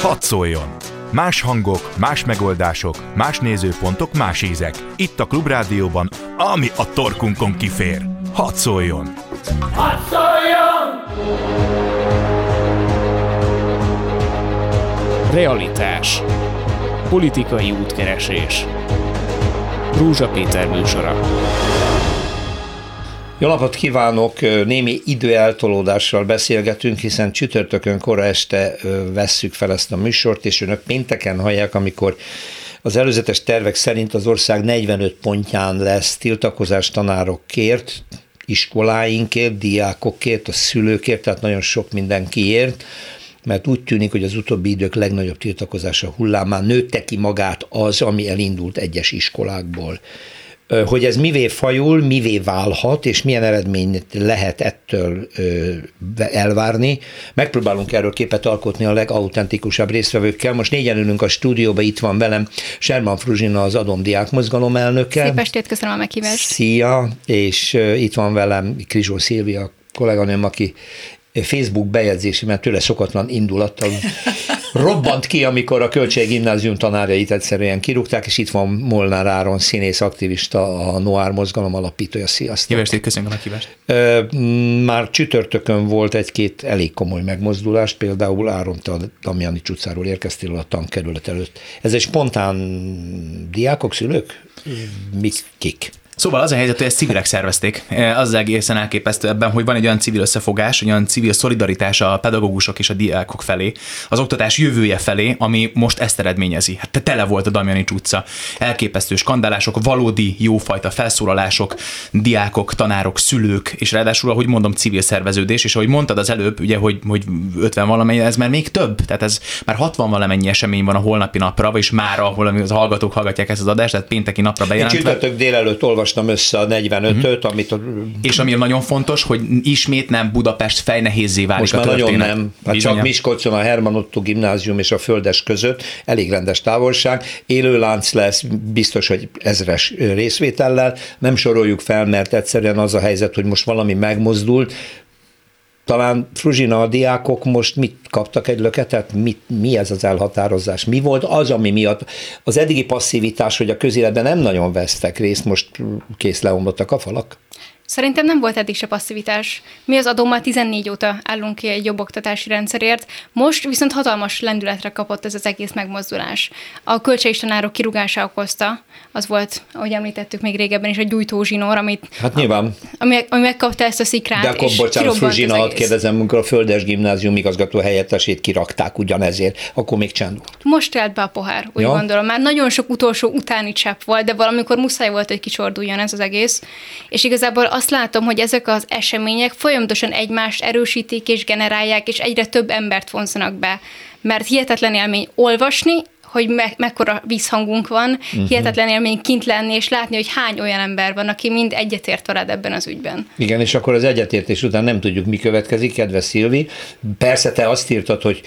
Hadd szóljon! Más hangok, más megoldások, más nézőpontok, más ízek. Itt a Klubrádióban, ami a torkunkon kifér. Hadd szóljon! Hadd szóljon! Realitás. Politikai útkeresés. Rúzsa Péter műsora. Jó napot kívánok! Némi időeltolódással beszélgetünk, hiszen csütörtökön kora este vesszük fel ezt a műsort, és önök pénteken hallják, amikor az előzetes tervek szerint az ország 45 pontján lesz tiltakozás tanárokért, iskoláinkért, diákokért, a szülőkért, tehát nagyon sok mindenkiért, mert úgy tűnik, hogy az utóbbi idők legnagyobb tiltakozása hullámán nőtte ki magát az, ami elindult egyes iskolákból hogy ez mivé fajul, mivé válhat, és milyen eredményt lehet ettől elvárni. Megpróbálunk erről képet alkotni a legautentikusabb résztvevőkkel. Most négyen ülünk a stúdióba, itt van velem Sherman Fruzsina, az Adom Diák Mozgalom elnöke. Szép estét, köszönöm a meghívást. Szia, és itt van velem Krizsó Szilvia, kolléganőm, aki Facebook bejegyzési, mert tőle szokatlan indulattal robbant ki, amikor a Költséggimnázium tanárait egyszerűen kirúgták, és itt van Molnár Áron, színész aktivista, a Noár mozgalom alapítója. Sziasztok! Jó estét, köszönöm a meghívást! Már csütörtökön volt egy-két elég komoly megmozdulás, például Áron, Damiani csúcáról érkeztél a tankerület előtt. Ez egy spontán diákok, szülők? Mik, kik? Szóval az a helyzet, hogy ezt civilek szervezték. E, az egészen elképesztő ebben, hogy van egy olyan civil összefogás, olyan civil szolidaritás a pedagógusok és a diákok felé, az oktatás jövője felé, ami most ezt eredményezi. Hát te tele volt a Damjani utca. Elképesztő skandálások, valódi jófajta felszólalások, diákok, tanárok, szülők, és ráadásul, ahogy mondom, civil szerveződés, és ahogy mondtad az előbb, ugye, hogy, hogy 50 valamennyi, ez már még több, tehát ez már 60 valamennyi esemény van a holnapi napra, vagyis már ahol az hallgatók hallgatják ezt az adást, tehát pénteki napra bejelentve. Én csütörtök délelőtt olvas olvastam össze a 45-öt, mm. amit... A... És ami nagyon fontos, hogy ismét nem Budapest fejnehézzé válik Most a már nagyon nem. Hát csak Miskolcon a Herman Otto gimnázium és a Földes között elég rendes távolság. Élő lánc lesz, biztos, hogy ezres részvétellel. Nem soroljuk fel, mert egyszerűen az a helyzet, hogy most valami megmozdul, talán Fruzsina a diákok most mit kaptak egy löketet, mit, mi ez az elhatározás, mi volt az, ami miatt? Az eddigi passzivitás, hogy a közéletben nem nagyon vesztek részt, most kész leomlottak a falak? Szerintem nem volt eddig se passzivitás. Mi az adómmal 14 óta állunk ki egy jobb oktatási rendszerért, most viszont hatalmas lendületre kapott ez az egész megmozdulás. A költségi tanárok kirúgása okozta, az volt, ahogy említettük még régebben is, a gyújtózsinór, amit... Hát nyilván. Ami, ami megkapta ezt a szikrát, De akkor, bocsánat, Fruzsina, kérdezem, amikor a Földes Gimnázium igazgató helyettesét kirakták ugyanezért, akkor még csend volt. Most telt be a pohár, úgy ja. gondolom. Már nagyon sok utolsó utáni csepp volt, de valamikor muszáj volt, hogy kicsorduljon ez az egész. És igazából azt látom, hogy ezek az események folyamatosan egymást erősítik és generálják, és egyre több embert vonzanak be. Mert hihetetlen élmény olvasni, hogy me- mekkora vízhangunk van, uh-huh. hihetetlen élmény kint lenni, és látni, hogy hány olyan ember van, aki mind egyetért veled ebben az ügyben. Igen, és akkor az egyetértés után nem tudjuk, mi következik, kedves Szilvi. Persze te azt írtad, hogy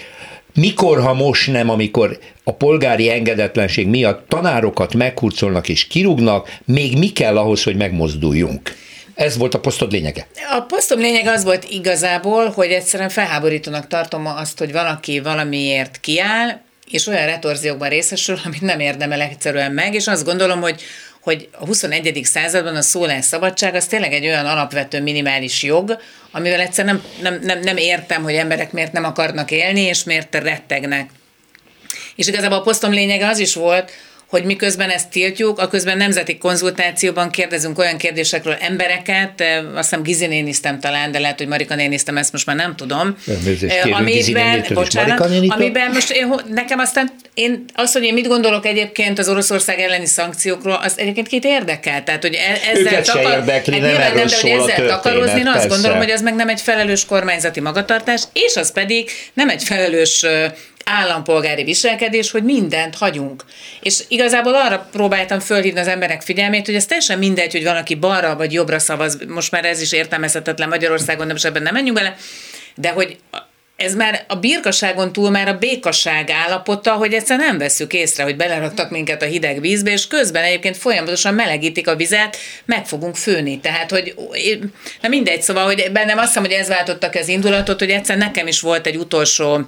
mikor, ha most nem, amikor a polgári engedetlenség miatt tanárokat meghurcolnak és kirúgnak, még mi kell ahhoz, hogy megmozduljunk? Ez volt a posztod lényege? A posztom lényege az volt igazából, hogy egyszerűen felháborítónak tartom azt, hogy valaki valamiért kiáll, és olyan retorziókban részesül, amit nem érdemel egyszerűen meg, és azt gondolom, hogy hogy a 21. században a szólásszabadság az tényleg egy olyan alapvető minimális jog, amivel egyszer nem, nem, nem, nem értem, hogy emberek miért nem akarnak élni, és miért rettegnek. És igazából a posztom lényege az is volt, hogy miközben ezt tiltjuk, a közben nemzeti konzultációban kérdezünk olyan kérdésekről embereket, azt hiszem Gizi néniztem talán, de lehet, hogy Marika néniztem, ezt most már nem tudom. Amiben, bocsánat, amiben most én, nekem aztán én azt, hogy én mit gondolok egyébként az Oroszország elleni szankciókról, az egyébként két érdekel. Tehát, hogy e- ezzel takar, érdekli, nem, nem, de hogy ezzel takarozni, én azt gondolom, hogy az meg nem egy felelős kormányzati magatartás, és az pedig nem egy felelős állampolgári viselkedés, hogy mindent hagyunk. És igazából arra próbáltam fölhívni az emberek figyelmét, hogy ez teljesen mindegy, hogy van, aki balra vagy jobbra szavaz, most már ez is értelmezhetetlen Magyarországon, most ebben nem menjünk bele, de hogy ez már a birkaságon túl már a békasság állapota, hogy egyszer nem veszük észre, hogy beleraktak minket a hideg vízbe, és közben egyébként folyamatosan melegítik a vizet, meg fogunk főni. Tehát, hogy na mindegy, szóval, hogy bennem azt hiszem, hogy ez váltottak ez indulatot, hogy egyszer nekem is volt egy utolsó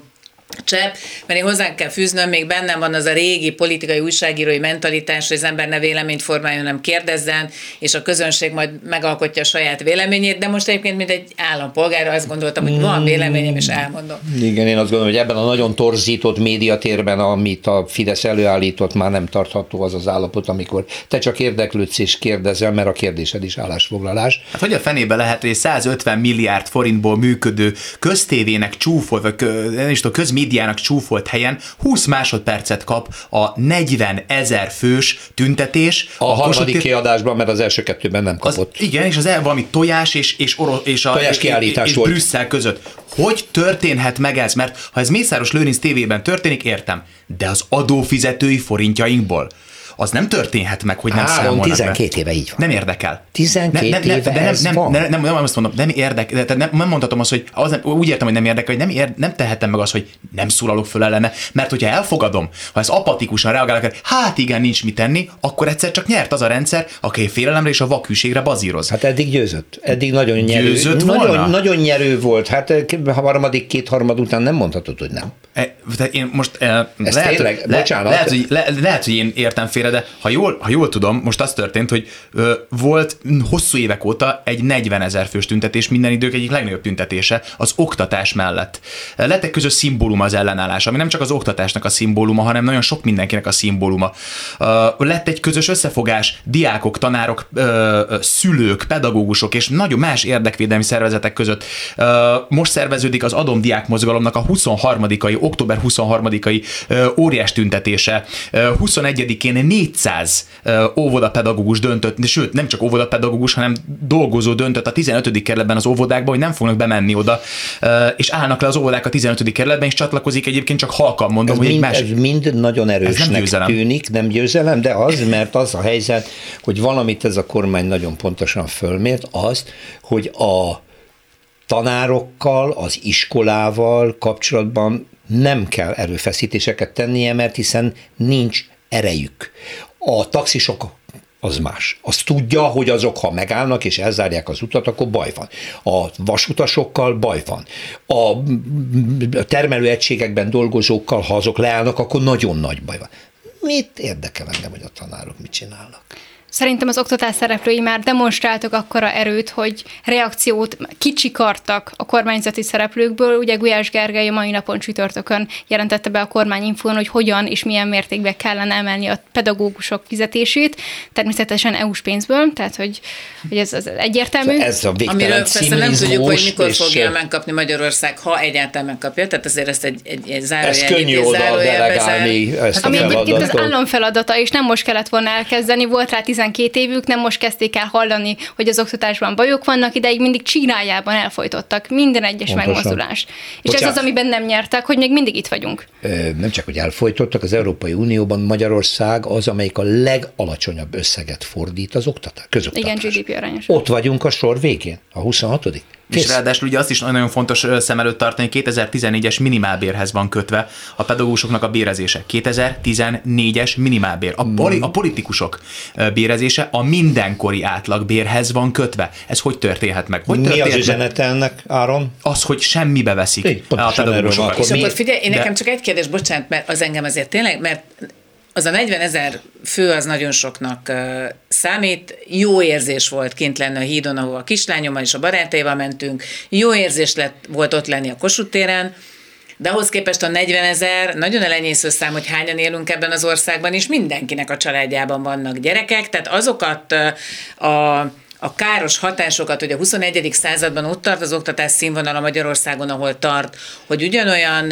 csepp, mert én hozzá kell fűznöm, még bennem van az a régi politikai újságírói mentalitás, hogy az ember ne véleményt formáljon, nem kérdezzen, és a közönség majd megalkotja a saját véleményét, de most egyébként, mint egy állampolgár, azt gondoltam, hogy van véleményem, és elmondom. Igen, én azt gondolom, hogy ebben a nagyon torzított médiatérben, amit a Fidesz előállított, már nem tartható az az állapot, amikor te csak érdeklődsz és kérdezel, mert a kérdésed is állásfoglalás. Hát hogy a fenébe lehet, hogy 150 milliárd forintból működő köztévének csúfolt, vagy nem is tudom, közmédiának csúfolt helyen 20 másodpercet kap a 40 ezer fős tüntetés. A, a harmadik kiadásban, mert az első kettőben nem kapott. Az, igen, és az el valami tojás és, és, oro, és, a, tojás és, és volt. Brüsszel között. Hogy történhet meg ez? Mert ha ez Mészáros Lőrinc tévében történik, értem. De az adófizetői forintjainkból az nem történhet meg, hogy nem számolnak 12 be. éve így van. Nem érdekel. 12 ne, ne, éve de nem, ez nem, van. Nem, nem, nem, azt mondom, nem érdekel, de nem, nem mondhatom azt, hogy az nem, úgy értem, hogy nem érdekel, hogy nem, ér, nem tehetem meg azt, hogy nem szólalok föl ellene, mert hogyha elfogadom, ha ez apatikusan reagálok, hát igen, nincs mit tenni, akkor egyszer csak nyert az a rendszer, aki félelemre és a vakhűségre bazíroz. Hát eddig győzött. Eddig nagyon nyerő. Győzött nagyon, volna? nagyon nyerő volt. Hát a harmadik, két harmad után nem mondhatod, hogy nem. E, de én most e, ez lehet, tényleg, le, bocsánat. Lehet, hogy, le, lehet, hogy én értem félre, de ha jól, ha jól tudom, most az történt, hogy ö, volt hosszú évek óta egy 40 ezer fős tüntetés, minden idők egyik legnagyobb tüntetése az oktatás mellett. Lett egy közös szimbóluma az ellenállás, ami nem csak az oktatásnak a szimbóluma, hanem nagyon sok mindenkinek a szimbóluma. Ö, lett egy közös összefogás diákok, tanárok, ö, szülők, pedagógusok és nagyon más érdekvédelmi szervezetek között. Ö, most szerveződik az Adom Diák Mozgalomnak a 23-ai, október 23-ai óriás tüntetése. 21-én 400 óvodapedagógus döntött, sőt nem csak óvodapedagógus, hanem dolgozó döntött a 15. kerületben az óvodákba, hogy nem fognak bemenni oda, és állnak le az óvodák a 15. kerületben, és csatlakozik egyébként csak halkan mondom, ez hogy mind, egy másik... Ez mind nagyon erősnek nem tűnik, nem győzelem, de az, mert az a helyzet, hogy valamit ez a kormány nagyon pontosan fölmért, az, hogy a tanárokkal, az iskolával kapcsolatban nem kell erőfeszítéseket tennie, mert hiszen nincs erejük. A taxisok az más. Azt tudja, hogy azok, ha megállnak és elzárják az utat, akkor baj van. A vasutasokkal baj van. A termelőegységekben dolgozókkal, ha azok leállnak, akkor nagyon nagy baj van. Mit érdekel engem, hogy a tanárok mit csinálnak? Szerintem az oktatás szereplői már demonstráltak akkora erőt, hogy reakciót kicsikartak a kormányzati szereplőkből. Ugye Gulyás Gergely a mai napon csütörtökön jelentette be a kormányinfón, hogy hogyan és milyen mértékben kellene emelni a pedagógusok fizetését, természetesen EU-s pénzből, tehát hogy, hogy ez az egyértelmű. Ez a Amiről persze nem tudjuk, hogy mikor fogja megkapni Magyarország, ha egyáltalán megkapja, tehát azért ezt egy, egy, egy zárójel, ez könnyű oda delegálni ezt a Ami egyébként az állam feladata, és nem most kellett volna elkezdeni, volt rá 12 évük, nem most kezdték el hallani, hogy az oktatásban bajok vannak, ideig mindig csinájában elfolytottak minden egyes Pontosan. megmozdulás. És Bocsánat. ez az, amiben nem nyertek, hogy még mindig itt vagyunk. Nem csak, hogy elfolytottak, az Európai Unióban Magyarország az, amelyik a legalacsonyabb összeget fordít az oktatás, közoktatás. Igen, GDP arányos. Ott vagyunk a sor végén, a 26 Kész. És ráadásul ugye azt is nagyon fontos szem előtt tartani, 2014-es minimálbérhez van kötve a pedagógusoknak a bérezése. 2014-es minimálbér. A, poli, a politikusok bérezése a mindenkori átlagbérhez van kötve. Ez hogy történhet meg? Hogy Mi történhet az üzenete ennek, Áron? Az, hogy semmibe veszik Így, a pedagógusokat. És akkor figyelj, én nekem csak egy kérdés, bocsánat, mert az engem azért tényleg, mert az a 40 ezer fő az nagyon soknak számít. Jó érzés volt kint lenni a hídon, ahol a kislányommal és a barátaival mentünk. Jó érzés lett, volt ott lenni a Kossuth téren. De ahhoz képest a 40 ezer nagyon elenyésző szám, hogy hányan élünk ebben az országban, és mindenkinek a családjában vannak gyerekek, tehát azokat a a káros hatásokat, hogy a 21. században ott tart az oktatás színvonala Magyarországon, ahol tart, hogy ugyanolyan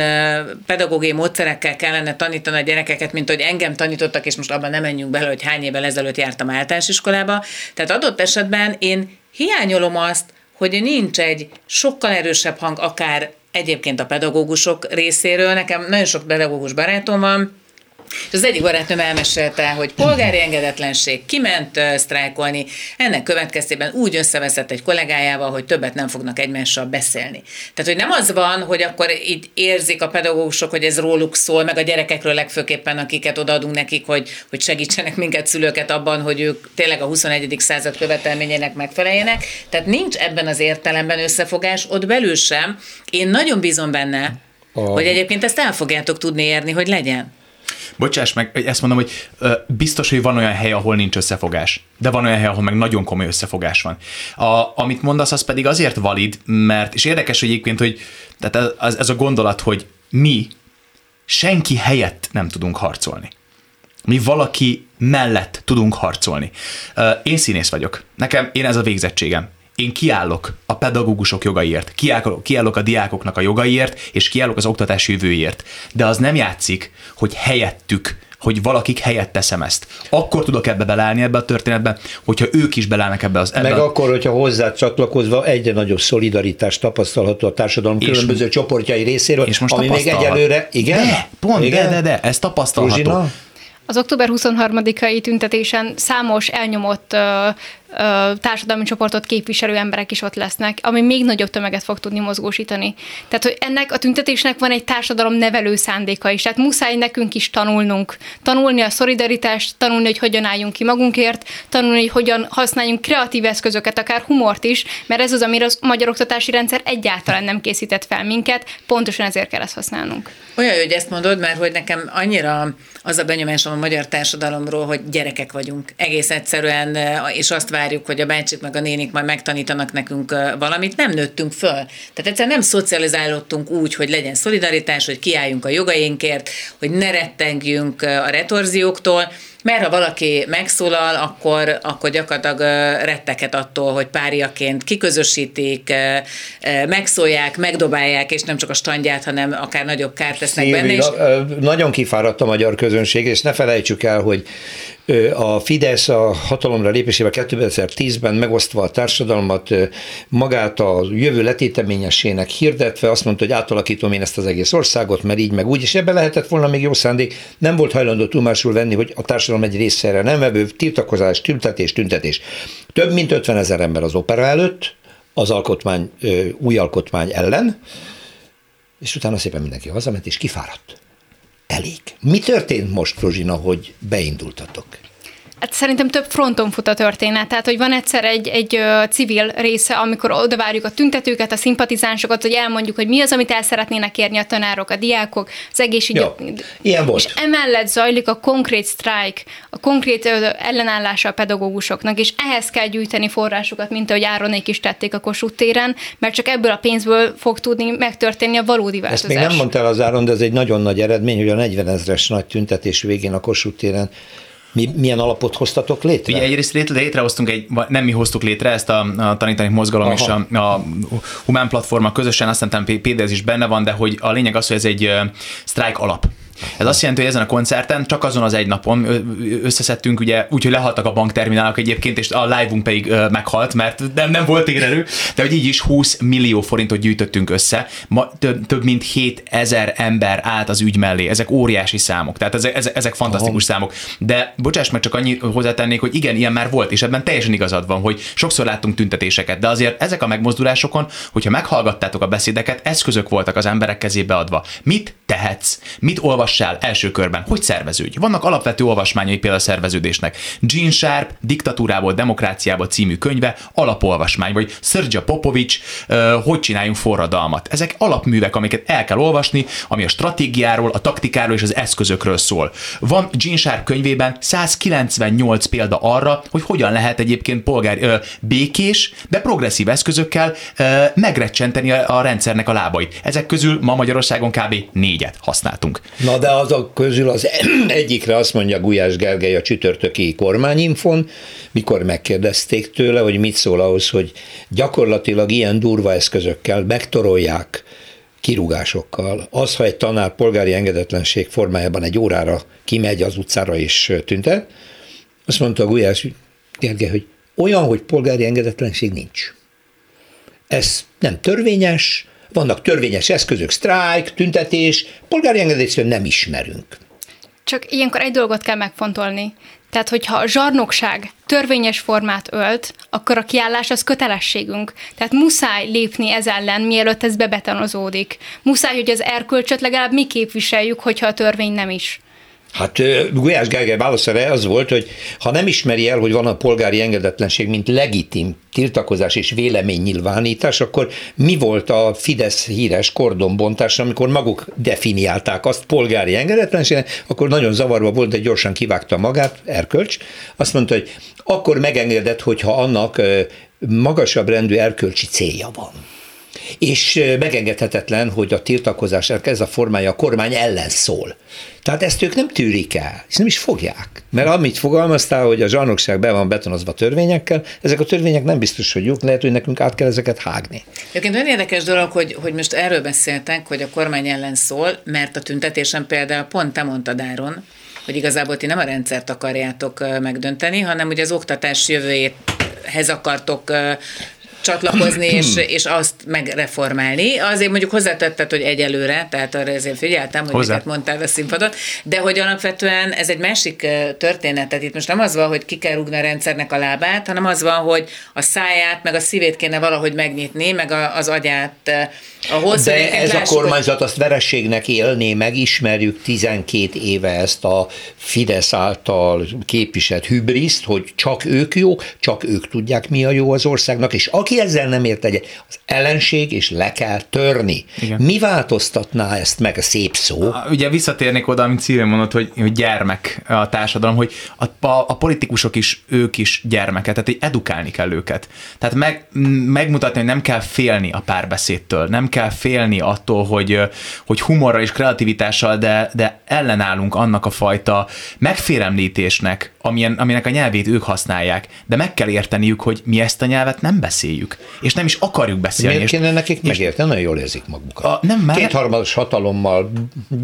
pedagógiai módszerekkel kellene tanítani a gyerekeket, mint hogy engem tanítottak, és most abban nem menjünk bele, hogy hány évvel ezelőtt jártam általános iskolába. Tehát adott esetben én hiányolom azt, hogy nincs egy sokkal erősebb hang, akár egyébként a pedagógusok részéről. Nekem nagyon sok pedagógus barátom van, és az egyik barátnőm elmesélte, hogy polgári engedetlenség, kiment uh, sztrájkolni, ennek következtében úgy összeveszett egy kollégájával, hogy többet nem fognak egymással beszélni. Tehát, hogy nem az van, hogy akkor így érzik a pedagógusok, hogy ez róluk szól, meg a gyerekekről legfőképpen, akiket odaadunk nekik, hogy, hogy segítsenek minket szülőket abban, hogy ők tényleg a 21. század követelményének megfeleljenek. Tehát nincs ebben az értelemben összefogás, ott belül sem. Én nagyon bízom benne, A... Hogy egyébként ezt el fogjátok tudni érni, hogy legyen? Bocsáss meg, ezt mondom, hogy ö, biztos, hogy van olyan hely, ahol nincs összefogás, de van olyan hely, ahol meg nagyon komoly összefogás van. A, amit mondasz, az pedig azért valid, mert, és érdekes hogy egyébként, hogy tehát ez, ez a gondolat, hogy mi senki helyett nem tudunk harcolni. Mi valaki mellett tudunk harcolni. Én színész vagyok. Nekem, én ez a végzettségem én kiállok a pedagógusok jogaiért, kiállok, kiállok a diákoknak a jogaiért, és kiállok az oktatás jövőjért. De az nem játszik, hogy helyettük hogy valakik helyett teszem ezt. Akkor tudok ebbe beleállni ebbe a történetbe, hogyha ők is beleállnak ebbe az ebbe Meg a... akkor, hogyha hozzá csatlakozva egyre nagyobb szolidaritást tapasztalható a társadalom és, különböző csoportjai részéről, és most ami még egyelőre, igen? De, pont, igen? de, de, de, ez tapasztalható. Ruzsina? Az október 23-ai tüntetésen számos elnyomott társadalmi csoportot képviselő emberek is ott lesznek, ami még nagyobb tömeget fog tudni mozgósítani. Tehát, hogy ennek a tüntetésnek van egy társadalom nevelő szándéka is. Tehát muszáj nekünk is tanulnunk. Tanulni a szolidaritást, tanulni, hogy hogyan álljunk ki magunkért, tanulni, hogy hogyan használjunk kreatív eszközöket, akár humort is, mert ez az, amire a magyar oktatási rendszer egyáltalán nem készített fel minket, pontosan ezért kell ezt használnunk. Olyan, hogy ezt mondod, mert hogy nekem annyira az a benyomásom a magyar társadalomról, hogy gyerekek vagyunk. Egész egyszerűen, és azt vár várjuk, hogy a bácsik meg a nénik majd megtanítanak nekünk valamit, nem nőttünk föl. Tehát egyszerűen nem szocializálódtunk úgy, hogy legyen szolidaritás, hogy kiálljunk a jogainkért, hogy ne rettengjünk a retorzióktól, mert ha valaki megszólal, akkor, akkor gyakorlatilag retteket attól, hogy páriaként kiközösítik, megszólják, megdobálják, és nem csak a standját, hanem akár nagyobb kárt tesznek Szilvi, benne. És... Nagyon kifáradt a magyar közönség, és ne felejtsük el, hogy a Fidesz a hatalomra lépésével 2010-ben megosztva a társadalmat, magát a jövő letéteményesének hirdetve azt mondta, hogy átalakítom én ezt az egész országot, mert így meg úgy, és ebbe lehetett volna még jó szándék, nem volt hajlandó tudomásul venni, hogy a társadalom egy része nem vevő, tiltakozás, tüntetés, tüntetés. Több mint 50 ezer ember az opera előtt, az alkotmány, új alkotmány ellen, és utána szépen mindenki hazament, és kifáradt elég. Mi történt most, Rozsina, hogy beindultatok? Hát szerintem több fronton fut a történet. Tehát, hogy van egyszer egy, egy civil része, amikor oda várjuk a tüntetőket, a szimpatizánsokat, hogy elmondjuk, hogy mi az, amit el szeretnének érni a tanárok, a diákok, az egészségügy. ilyen volt. És emellett zajlik a konkrét sztrájk, a konkrét ellenállása a pedagógusoknak, és ehhez kell gyűjteni forrásokat, mint ahogy Áronék is tették a Kossuth téren, mert csak ebből a pénzből fog tudni megtörténni a valódi változás. Ezt még nem mondtál az Áron, de ez egy nagyon nagy eredmény, hogy a 40 ezres nagy tüntetés végén a Kossuth téren mi, milyen alapot hoztatok létre? Ugye egyrészt létre, létrehoztunk egy, nem mi hoztuk létre ezt a, a tanítani mozgalom Aha. és a, a Humán Platforma közösen, azt hiszem PDS is benne van, de hogy a lényeg az, hogy ez egy sztrájk alap. Ez azt jelenti, hogy ezen a koncerten csak azon az egy napon összeszedtünk, ugye úgy, hogy lehaltak a bankterminálok egyébként, és a live-unk pedig meghalt, mert nem, nem volt érerő, de hogy így is 20 millió forintot gyűjtöttünk össze, Ma, több, több mint 7000 ember állt az ügy mellé, ezek óriási számok, tehát ezek, ezek, ezek fantasztikus Aha. számok. De bocsáss meg, csak annyit hozzátennék, hogy igen, ilyen már volt, és ebben teljesen igazad van, hogy sokszor láttunk tüntetéseket, de azért ezek a megmozdulásokon, hogyha meghallgattátok a beszédeket, eszközök voltak az emberek kezébe adva. Mit tehetsz? Mit olvas olvassál első körben, hogy szerveződj. Vannak alapvető olvasmányai például a szerveződésnek. Gene Sharp, Diktatúrából, Demokráciából című könyve, alapolvasmány, vagy Sergio Popovics, hogy csináljunk forradalmat. Ezek alapművek, amiket el kell olvasni, ami a stratégiáról, a taktikáról és az eszközökről szól. Van Gene Sharp könyvében 198 példa arra, hogy hogyan lehet egyébként polgár ö, békés, de progresszív eszközökkel ö, megrecsenteni a, a rendszernek a lábait. Ezek közül ma Magyarországon kb. négyet használtunk. Na de azok közül az egyikre azt mondja Gulyás Gergely a csütörtöki kormányinfon, mikor megkérdezték tőle, hogy mit szól ahhoz, hogy gyakorlatilag ilyen durva eszközökkel megtorolják kirúgásokkal. Az, ha egy tanár polgári engedetlenség formájában egy órára kimegy az utcára és tüntet, azt mondta a Gulyás Gergely, hogy olyan, hogy polgári engedetlenség nincs. Ez nem törvényes, vannak törvényes eszközök, sztrájk, tüntetés, polgári engedélyt nem ismerünk. Csak ilyenkor egy dolgot kell megfontolni. Tehát, hogyha a zsarnokság törvényes formát ölt, akkor a kiállás az kötelességünk. Tehát muszáj lépni ez ellen, mielőtt ez bebetonozódik. Muszáj, hogy az erkölcsöt legalább mi képviseljük, hogyha a törvény nem is. Hát Gulyás Gergely válaszára az volt, hogy ha nem ismeri el, hogy van a polgári engedetlenség, mint legitim tiltakozás és véleménynyilvánítás, akkor mi volt a Fidesz híres kordonbontása, amikor maguk definiálták azt polgári engedetlenségnek, akkor nagyon zavarba volt, de gyorsan kivágta magát, erkölcs. Azt mondta, hogy akkor megengedett, hogyha annak magasabb rendű erkölcsi célja van és megengedhetetlen, hogy a tiltakozásnak ez a formája a kormány ellen szól. Tehát ezt ők nem tűrik el, és nem is fogják. Mert amit fogalmaztál, hogy a zsarnokság be van betonozva törvényekkel, ezek a törvények nem biztos, hogy jók, lehet, hogy nekünk át kell ezeket hágni. Egyébként olyan érdekes dolog, hogy, hogy most erről beszéltek, hogy a kormány ellen szól, mert a tüntetésen például pont te mondtad Áron, hogy igazából ti nem a rendszert akarjátok megdönteni, hanem ugye az oktatás jövőjéhez akartok csatlakozni, és, és azt megreformálni. Azért mondjuk hozzátetted, hogy egyelőre, tehát arra ezért figyeltem, hogy Hozzá. miket mondtál a színpadon, de hogy alapvetően ez egy másik történet. Tehát itt most nem az van, hogy ki kell rúgni a rendszernek a lábát, hanem az van, hogy a száját, meg a szívét kéne valahogy megnyitni, meg a, az agyát ahhoz, De ez lássuk, a kormányzat azt verességnek élné, megismerjük 12 éve ezt a Fidesz által képviselt hübriszt, hogy csak ők jó, csak ők tudják, mi a jó az országnak, és aki ezzel nem ért egyet, az ellenség, és le kell törni. Igen. Mi változtatná ezt meg a szép szó? Ugye visszatérnék oda, amit Szívén mondott, hogy, hogy gyermek a társadalom, hogy a, a, a politikusok is, ők is gyermeket, tehát hogy edukálni kell őket. Tehát meg, megmutatni, hogy nem kell félni a párbeszédtől, nem kell félni attól, hogy, hogy humorral és kreativitással, de, de ellenállunk annak a fajta megfélemlítésnek, amilyen, aminek a nyelvét ők használják, de meg kell érteniük, hogy mi ezt a nyelvet nem beszéljük, és nem is akarjuk beszélni. Miért kéne nekik megérteni? Nagyon jól érzik magukat. A, nem, már Kétharmados hatalommal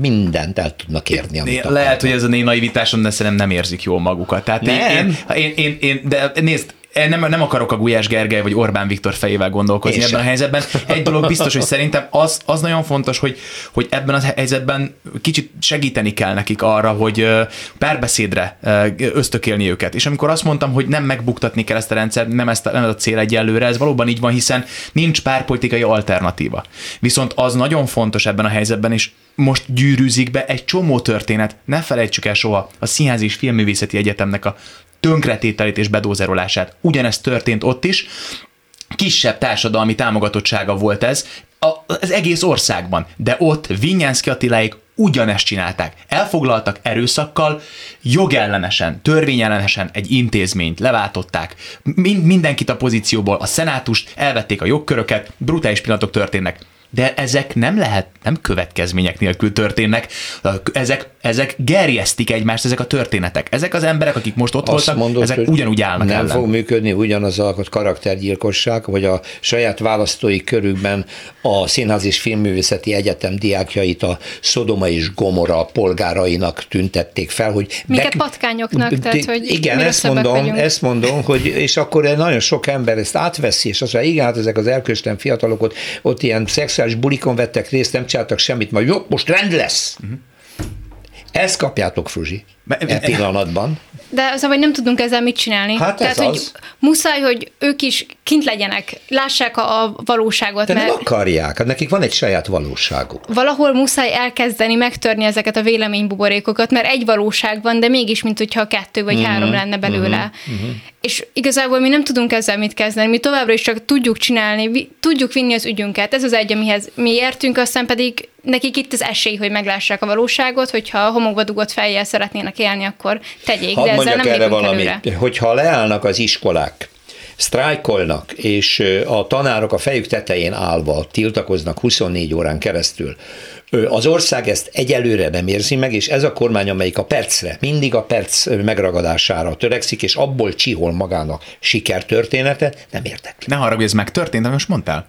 mindent el tudnak érni, amit Lehet, akarnak. hogy ez a én naivitásom, de szerintem nem érzik jól magukat. Tehát nem. Én, én, én, én, de nézd, nem, nem akarok a Gulyás Gergely vagy Orbán Viktor fejével gondolkozni Én ebben sem. a helyzetben. Egy dolog biztos, hogy szerintem az, az nagyon fontos, hogy, hogy ebben a helyzetben kicsit segíteni kell nekik arra, hogy párbeszédre ösztökélni őket. És amikor azt mondtam, hogy nem megbuktatni kell ezt a rendszert, nem, ezt a, nem ez a cél egyelőre, ez valóban így van, hiszen nincs párpolitikai alternatíva. Viszont az nagyon fontos ebben a helyzetben, és most gyűrűzik be egy csomó történet. Ne felejtsük el soha a Színházi és Filmművészeti Egyetemnek a tönkretételét és bedózerolását. Ugyanezt történt ott is, kisebb társadalmi támogatottsága volt ez, az egész országban, de ott Vinyánszki Attiláik ugyanezt csinálták. Elfoglaltak erőszakkal, jogellenesen, törvényellenesen egy intézményt, leváltották mind, mindenkit a pozícióból, a szenátust, elvették a jogköröket, brutális pillanatok történnek de ezek nem lehet, nem következmények nélkül történnek, ezek, ezek gerjesztik egymást, ezek a történetek. Ezek az emberek, akik most ott Azt voltak, mondod, ezek ugyanúgy állnak Nem ellen. fog működni ugyanaz a karaktergyilkosság, vagy a saját választói körükben a Színház és Filmművészeti Egyetem diákjait a Szodoma és Gomora polgárainak tüntették fel, hogy... Minket be... patkányoknak, tehát hogy Igen, ezt mondom, vagyunk. ezt mondom, hogy és akkor nagyon sok ember ezt átveszi, és azt mondja, igen, hát ezek az elköstem fiatalok ott, ott ilyen szex szexuális bulikon vettek részt, nem csináltak semmit, majd jó, most rend lesz. Uh-huh. Ezt kapjátok, Fruzsi, e pillanatban. De az, hogy nem tudunk ezzel mit csinálni. Hát Tehát, ez hogy az. muszáj, hogy ők is kint legyenek, lássák a, a valóságot. De mert nem akarják, hát nekik van egy saját valóságuk. Valahol muszáj elkezdeni megtörni ezeket a véleménybuborékokat, mert egy valóság van, de mégis, mint hogyha kettő vagy uh-huh, három lenne belőle. Uh-huh, uh-huh. És igazából mi nem tudunk ezzel mit kezdeni, mi továbbra is csak tudjuk csinálni, tudjuk vinni az ügyünket. Ez az egy, amihez mi értünk, aztán pedig nekik itt az esély, hogy meglássák a valóságot, hogyha homokba dugott fejjel szeretnének élni, akkor tegyék, Hadd de ezzel nem erre valamit. Előre. Hogyha leállnak az iskolák, sztrájkolnak, és a tanárok a fejük tetején állva tiltakoznak 24 órán keresztül, az ország ezt egyelőre nem érzi meg, és ez a kormány, amelyik a percre, mindig a perc megragadására törekszik, és abból csihol magának sikertörténete, nem érdekli. Ne haragudj, ez megtörtént, amit most mondtál?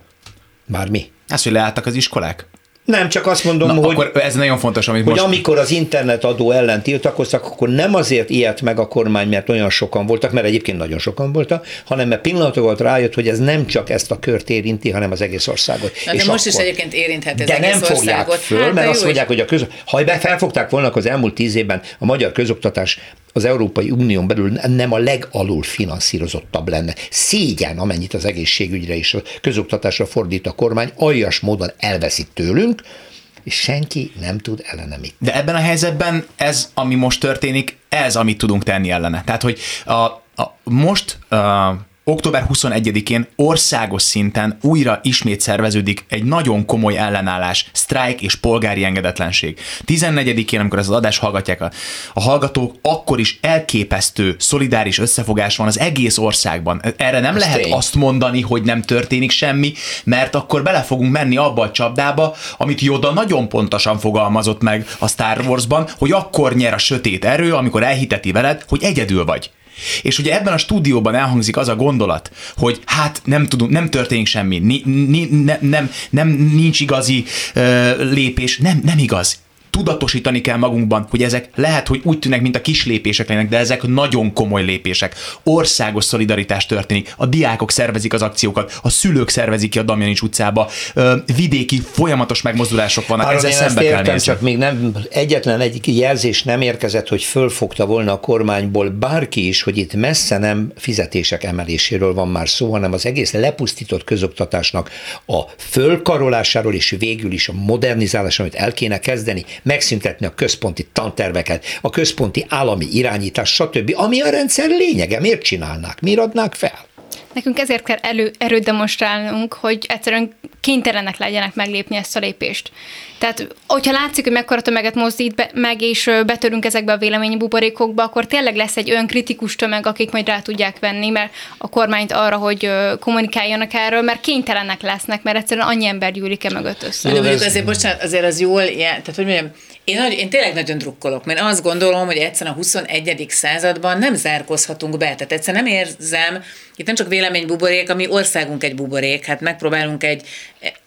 Már mi? Ez, hogy leálltak az iskolák? Nem, csak azt mondom, Na, hogy, akkor ez nagyon fontos, amit hogy most... amikor az internetadó ellen tiltakoztak, akkor nem azért ilyet meg a kormány, mert olyan sokan voltak, mert egyébként nagyon sokan voltak, hanem mert pillanatokat rájött, hogy ez nem csak ezt a kört érinti, hanem az egész országot. Na, de és most akkor, is egyébként érinthet ez De egész nem fogják országot. föl, hát, mert azt mondják, hogy a köz... ha felfogták volna az elmúlt tíz évben a magyar közoktatás az Európai Unión belül nem a legalul finanszírozottabb lenne. Szégyen, amennyit az egészségügyre és a közoktatásra fordít a kormány, aljas módon elveszik tőlünk, és senki nem tud ellene mit. De ebben a helyzetben ez, ami most történik, ez, amit tudunk tenni ellene. Tehát, hogy a, a, most a, október 21-én országos szinten újra ismét szerveződik egy nagyon komoly ellenállás, sztrájk és polgári engedetlenség. 14-én, amikor ez az adás hallgatják a, a hallgatók, akkor is elképesztő, szolidáris összefogás van az egész országban. Erre nem ez lehet tény. azt mondani, hogy nem történik semmi, mert akkor bele fogunk menni abba a csapdába, amit Joda nagyon pontosan fogalmazott meg a Star Warsban, hogy akkor nyer a sötét erő, amikor elhiteti veled, hogy egyedül vagy. És ugye ebben a stúdióban elhangzik az a gondolat, hogy hát nem tudunk, nem történik semmi, ni, ni, ne, nem, nem, nincs igazi uh, lépés, nem, nem igaz tudatosítani kell magunkban, hogy ezek lehet, hogy úgy tűnnek, mint a kis lépések lennek, de ezek nagyon komoly lépések. Országos szolidaritás történik, a diákok szervezik az akciókat, a szülők szervezik ki a Damjanics utcába, vidéki folyamatos megmozdulások vannak, Arra ezzel szembe értem, kell nézni. csak még nem, egyetlen egy jelzés nem érkezett, hogy fölfogta volna a kormányból bárki is, hogy itt messze nem fizetések emeléséről van már szó, hanem az egész lepusztított közoktatásnak a fölkarolásáról és végül is a modernizálásáról, amit el kéne kezdeni, megszüntetni a központi tanterveket, a központi állami irányítás, stb., ami a rendszer lényege. Miért csinálnák? Miért adnák fel? Nekünk ezért kell elő, erőt demonstrálnunk, hogy egyszerűen kénytelenek legyenek meglépni ezt a lépést. Tehát, hogyha látszik, hogy mekkora tömeget mozdít be, meg, és betörünk ezekbe a véleményi buborékokba, akkor tényleg lesz egy olyan kritikus tömeg, akik majd rá tudják venni, mert a kormányt arra, hogy kommunikáljanak erről, mert kénytelenek lesznek, mert egyszerűen annyi ember gyűlik-e mögött össze. De mondjuk azért, bocsánat, azért az jól, tehát hogy mondjam, én, nagy, én tényleg nagyon drukkolok, mert azt gondolom, hogy egyszerűen a 21. században nem zárkozhatunk be. Tehát egyszerűen nem érzem, itt nem csak véleménybuborék, ami országunk egy buborék, hát megpróbálunk egy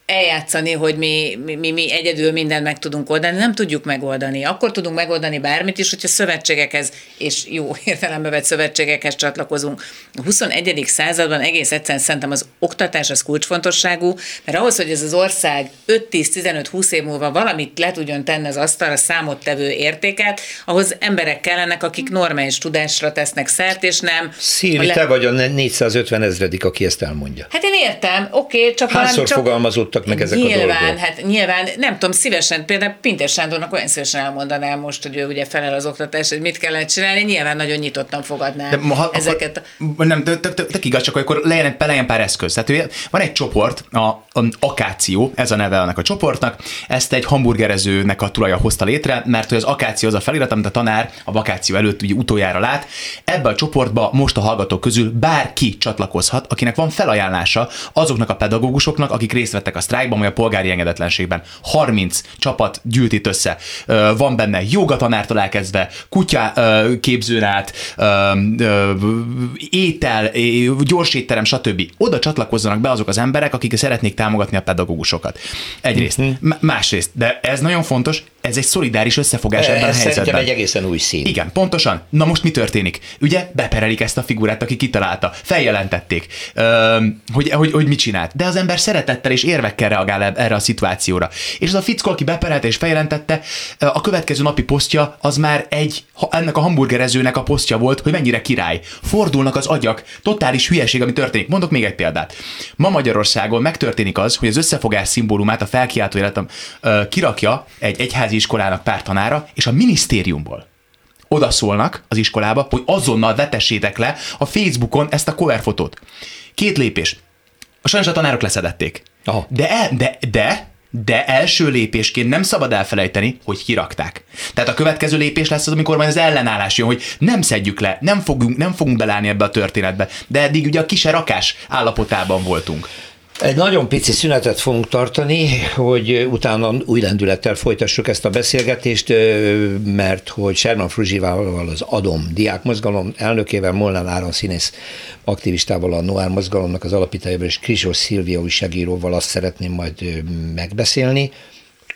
eljátszani, hogy mi, mi, mi egyedül mindent meg tudunk oldani, nem tudjuk megoldani. Akkor tudunk megoldani bármit is, hogyha szövetségekhez, és jó értelembe vett szövetségekhez csatlakozunk. A 21. században egész egyszerűen szerintem az oktatás az kulcsfontosságú, mert ahhoz, hogy ez az ország 5-10-15-20 év múlva valamit le tudjon tenni az asztalra számottevő értéket, ahhoz emberek kellenek, akik normális tudásra tesznek szert, és nem... Szíri, le... te vagy a 450 ezredik, aki ezt elmondja. Hát én értem, oké, okay, csak... Hányszor csak... fogalmazott oldottak meg ezek nyilván, a dolgok? Hát nyilván, nem tudom, szívesen, például Pintér Sándornak olyan szívesen elmondanám most, hogy ő ugye felel az oktatás, hogy mit kellene csinálni, nyilván nagyon nyitottan fogadnám de ha, ezeket. Akkor, nem, de, de, de, de igaz, csak akkor legyen, legyen pár eszköz. Tehát van egy csoport, a, a Akáció, ez a neve annak a csoportnak, ezt egy hamburgerezőnek a tulaja hozta létre, mert hogy az Akáció az a felirat, amit a tanár a vakáció előtt ugye utoljára lát. Ebbe a csoportba most a hallgatók közül bárki csatlakozhat, akinek van felajánlása azoknak a pedagógusoknak, akik részt vettek a sztrájkban, vagy a polgári engedetlenségben. 30 csapat gyűlt itt össze. Van benne jogatanártól elkezdve, kutya képzőn át, étel, gyors étterem, stb. Oda csatlakozzanak be azok az emberek, akik szeretnék támogatni a pedagógusokat. Egyrészt. Uh-huh. Másrészt, de ez nagyon fontos, ez egy szolidáris összefogás ebben ez a helyzetben. egy egészen új szín. Igen, pontosan. Na most mi történik? Ugye beperelik ezt a figurát, aki kitalálta, feljelentették, hogy, hogy, hogy mit csinált. De az ember szeretettel és érvekkel reagál erre a szituációra. És az a fickó, aki beperelte és feljelentette, a következő napi posztja az már egy, ennek a hamburgerezőnek a posztja volt, hogy mennyire király. Fordulnak az agyak, totális hülyeség, ami történik. Mondok még egy példát. Ma Magyarországon megtörténik az, hogy az összefogás szimbólumát a felkiáltó életem kirakja egy egyházi iskolának pár tanára, és a minisztériumból oda szólnak az iskolába, hogy azonnal vetessétek le a Facebookon ezt a cover fotót. Két lépés. A sajnos a tanárok leszedették. Aha. De, el, de, de, de első lépésként nem szabad elfelejteni, hogy kirakták. Tehát a következő lépés lesz az, amikor majd az ellenállás jön, hogy nem szedjük le, nem fogunk, nem fogunk belállni ebbe a történetbe. De eddig ugye a kise rakás állapotában voltunk. Egy nagyon pici szünetet fogunk tartani, hogy utána új lendülettel folytassuk ezt a beszélgetést, mert hogy Sherman Fruzsivával az ADOM diákmozgalom elnökével, Molnár Áron színész aktivistával, a Noár mozgalomnak az alapítójával és Krizsós Szilvia újságíróval azt szeretném majd megbeszélni,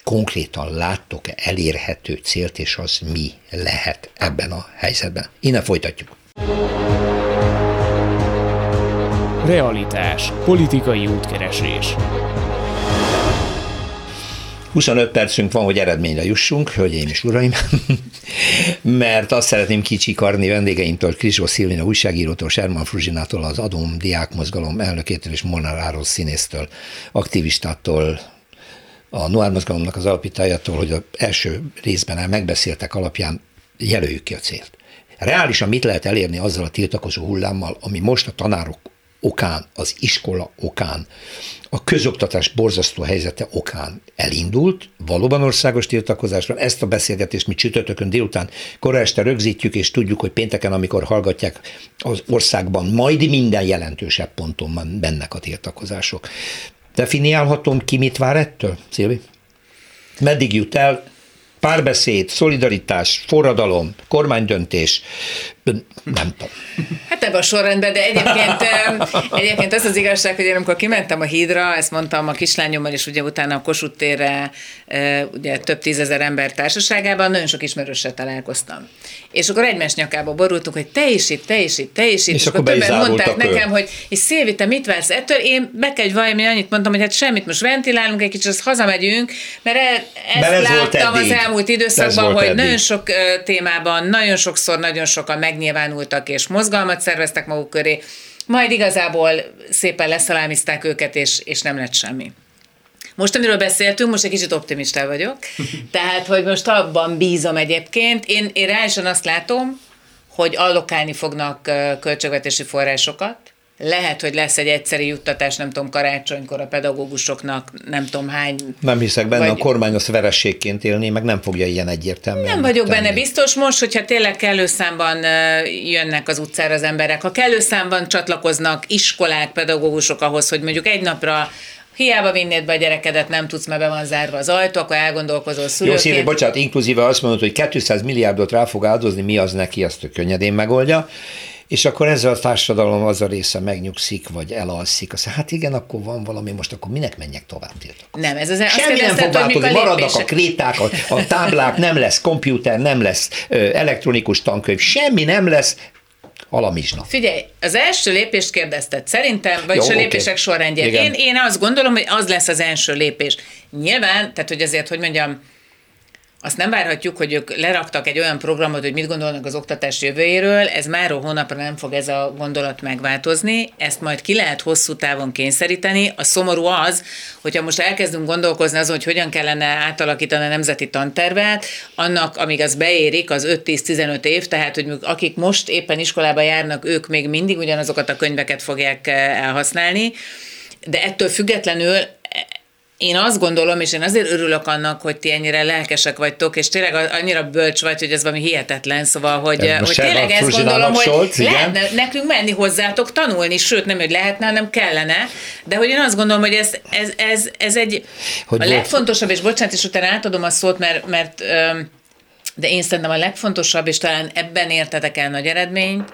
konkrétan láttok-e elérhető célt, és az mi lehet ebben a helyzetben. Innen folytatjuk. Realitás. Politikai útkeresés. 25 percünk van, hogy eredményre jussunk, hölgyeim és uraim, mert azt szeretném kicsikarni vendégeimtől, Krisó Szilvina újságírótól, Sherman Fruzsinától, az Adom Diák Mozgalom elnökétől és Molnár Áros színésztől, aktivistától, a Noir mozgalomnak az alapítájától, hogy az első részben el megbeszéltek alapján jelöljük ki a célt. Reálisan mit lehet elérni azzal a tiltakozó hullámmal, ami most a tanárok okán, az iskola okán, a közoktatás borzasztó helyzete okán elindult, valóban országos tiltakozásra. Ezt a beszélgetést mi csütörtökön délután kora este rögzítjük, és tudjuk, hogy pénteken, amikor hallgatják az országban, majd minden jelentősebb ponton van bennek a tiltakozások. Definiálhatom ki, mit vár ettől, Szilvi? Meddig jut el párbeszéd, szolidaritás, forradalom, kormánydöntés, nem tudom. Hát ebben a sorrendben, de egyébként, egyébként az az igazság, hogy én amikor kimentem a hídra, ezt mondtam a kislányommal, és ugye utána a Kossuth térre ugye több tízezer ember társaságában nagyon sok ismerőssel találkoztam. És akkor egymás nyakába borultunk, hogy te is itt, te is itt, te is itt. És, és akkor, többen mondták ő. nekem, hogy és Szilvi, te mit vársz ettől? Én be kell, valami annyit mondtam, hogy hát semmit, most ventilálunk egy kicsit, azt hazamegyünk, mert e- ezt láttam az elmúlt időszakban, hogy eddig. nagyon sok témában, nagyon sokszor, nagyon sokan meg megnyilvánultak és mozgalmat szerveztek maguk köré, majd igazából szépen leszalámizták őket, és, és nem lett semmi. Most, amiről beszéltünk, most egy kicsit optimista vagyok, tehát, hogy most abban bízom egyébként. Én, én reálisan azt látom, hogy allokálni fognak költségvetési forrásokat, lehet, hogy lesz egy egyszeri juttatás, nem tudom, karácsonykor a pedagógusoknak, nem tudom hány. Nem hiszek benne, vagy... a kormány azt verességként élni, meg nem fogja ilyen egyértelműen. Nem vagyok tenni. benne biztos most, hogyha tényleg kellő számban jönnek az utcára az emberek, ha kellő számban csatlakoznak iskolák, pedagógusok ahhoz, hogy mondjuk egy napra hiába vinnéd be a gyerekedet, nem tudsz, mert be van zárva az ajtó, akkor elgondolkozol szülőként. Jó, szívi, bocsánat, inkluzíve azt mondod, hogy 200 milliárdot rá fog áldozni, mi az neki, azt könnyedén megoldja és akkor ezzel a társadalom az a része megnyugszik, vagy elalszik. Azt hát igen, akkor van valami, most akkor minek menjek tovább tiltakozni? Nem, ez az Semmi nem fog változni, maradnak a kréták, a, a táblák, nem lesz komputer, nem lesz ö, elektronikus tankönyv, semmi nem lesz, alamizsna. Figyelj, az első lépést kérdezted szerintem, vagy a lépések sorrendjén. Én, én azt gondolom, hogy az lesz az első lépés. Nyilván, tehát hogy azért, hogy mondjam, azt nem várhatjuk, hogy ők leraktak egy olyan programot, hogy mit gondolnak az oktatás jövőjéről, ez már hónapra nem fog ez a gondolat megváltozni, ezt majd ki lehet hosszú távon kényszeríteni. A szomorú az, hogyha most elkezdünk gondolkozni azon, hogy hogyan kellene átalakítani a nemzeti tantervet, annak, amíg az beérik, az 5-10-15 év, tehát hogy akik most éppen iskolába járnak, ők még mindig ugyanazokat a könyveket fogják eh, elhasználni, de ettől függetlenül én azt gondolom, és én azért örülök annak, hogy ti ennyire lelkesek vagytok, és tényleg annyira bölcs vagy, hogy ez valami hihetetlen, szóval, hogy, ez hogy tényleg ezt gondolom, hogy Scholz, lehetne igen? nekünk menni hozzátok tanulni, sőt nem, hogy lehetne, hanem kellene, de hogy én azt gondolom, hogy ez, ez, ez, ez egy hogy a legfontosabb, és bocsánat, és utána átadom a szót, mert, mert de én szerintem a legfontosabb, és talán ebben értetek el nagy eredményt,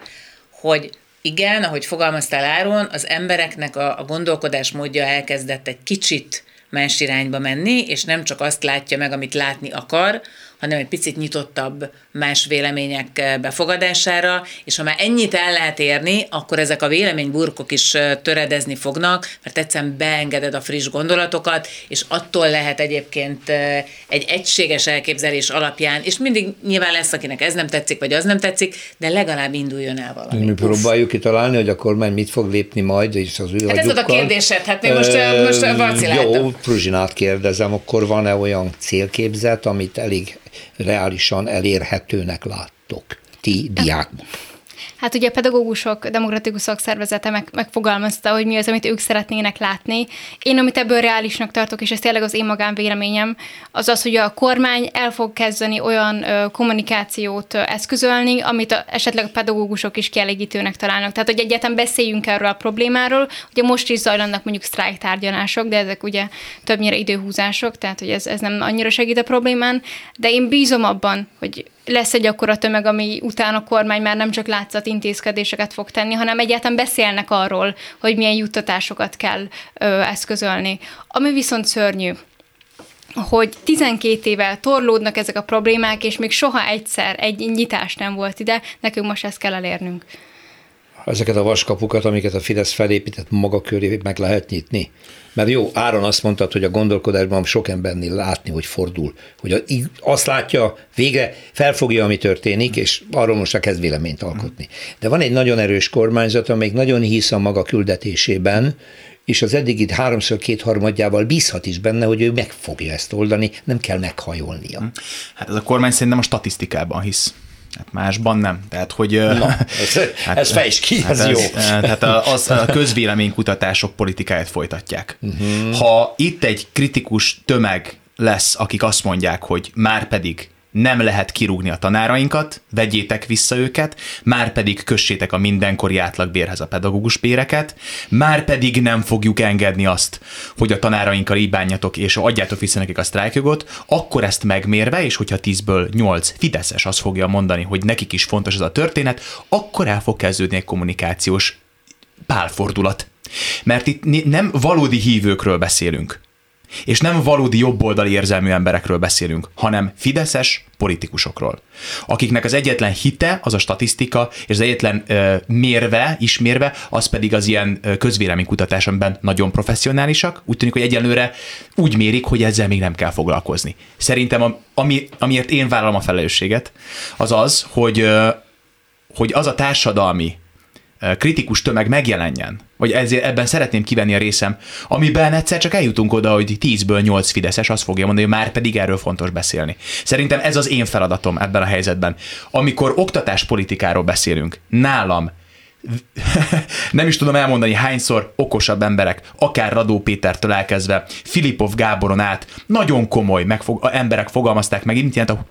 hogy igen, ahogy fogalmaztál Áron, az embereknek a, a gondolkodás módja elkezdett egy kicsit más irányba menni, és nem csak azt látja meg, amit látni akar, hanem egy picit nyitottabb más vélemények eh, befogadására, és ha már ennyit el lehet érni, akkor ezek a véleményburkok is eh, töredezni fognak, mert egyszerűen beengeded a friss gondolatokat, és attól lehet egyébként eh, egy egységes elképzelés alapján, és mindig nyilván lesz, akinek ez nem tetszik, vagy az nem tetszik, de legalább induljon el valami. Mi próbáljuk kitalálni, hogy a kormány mit fog lépni majd, és az ő Hát ez a kérdésed, hát mi most, most vaciláltam. Jó, Pruzsinát kérdezem, akkor van-e olyan célképzet, amit elég reálisan elérhetőnek láttok ti diákok? Hát ugye a pedagógusok demokratikus szakszervezete meg, megfogalmazta, hogy mi az, amit ők szeretnének látni. Én, amit ebből reálisnak tartok, és ez tényleg az én magán véleményem, az az, hogy a kormány el fog kezdeni olyan kommunikációt eszközölni, amit esetleg a pedagógusok is kielégítőnek találnak. Tehát, hogy egyetem beszéljünk erről a problémáról. Ugye most is zajlanak mondjuk sztrájktárgyalások, de ezek ugye többnyire időhúzások, tehát hogy ez, ez nem annyira segít a problémán, de én bízom abban, hogy lesz egy akkora tömeg, ami után a kormány már nem csak látszat intézkedéseket fog tenni, hanem egyáltalán beszélnek arról, hogy milyen juttatásokat kell ö, eszközölni. Ami viszont szörnyű, hogy 12 éve torlódnak ezek a problémák, és még soha egyszer egy nyitás nem volt ide, nekünk most ezt kell elérnünk. Ezeket a vaskapukat, amiket a Fidesz felépített maga köré meg lehet nyitni. Mert jó, Áron azt mondtad, hogy a gondolkodásban sok embernél látni, hogy fordul, hogy azt látja, végre felfogja, ami történik, és arról most kezd véleményt alkotni. De van egy nagyon erős kormányzat, amelyik nagyon hisz a maga küldetésében, és az eddigi háromszor kétharmadjával bízhat is benne, hogy ő meg fogja ezt oldani, nem kell meghajolnia. Hát ez a kormány szerintem a statisztikában hisz. Hát másban nem. Tehát, hogy... Na, ez, hát, ez fejts ki, hát ez, ez jó. Tehát a, az, a közvéleménykutatások politikáját folytatják. Uh-huh. Ha itt egy kritikus tömeg lesz, akik azt mondják, hogy már pedig nem lehet kirúgni a tanárainkat, vegyétek vissza őket, már pedig kössétek a mindenkori átlagbérhez a pedagógus béreket, már pedig nem fogjuk engedni azt, hogy a tanárainkkal így bánjatok, és adjátok vissza nekik a sztrájkjogot, akkor ezt megmérve, és hogyha 10-ből 8 Fideszes azt fogja mondani, hogy nekik is fontos ez a történet, akkor el fog kezdődni egy kommunikációs pálfordulat. Mert itt nem valódi hívőkről beszélünk és nem valódi jobboldali érzelmű emberekről beszélünk, hanem fideszes politikusokról, akiknek az egyetlen hite az a statisztika, és az egyetlen ö, mérve, ismérve, az pedig az ilyen közvéleménykutatás, amiben nagyon professzionálisak. Úgy tűnik, hogy egyelőre úgy mérik, hogy ezzel még nem kell foglalkozni. Szerintem, ami, amiért én vállalom a felelősséget, az az, hogy, ö, hogy az a társadalmi kritikus tömeg megjelenjen, vagy ezért ebben szeretném kivenni a részem, amiben egyszer csak eljutunk oda, hogy 10-ből 8 Fideszes azt fogja mondani, hogy már pedig erről fontos beszélni. Szerintem ez az én feladatom ebben a helyzetben. Amikor oktatáspolitikáról beszélünk, nálam nem is tudom elmondani hányszor okosabb emberek, akár Radó Pétertől elkezdve, Filipov Gáboron át, nagyon komoly megfog- emberek fogalmazták meg, mint jelent a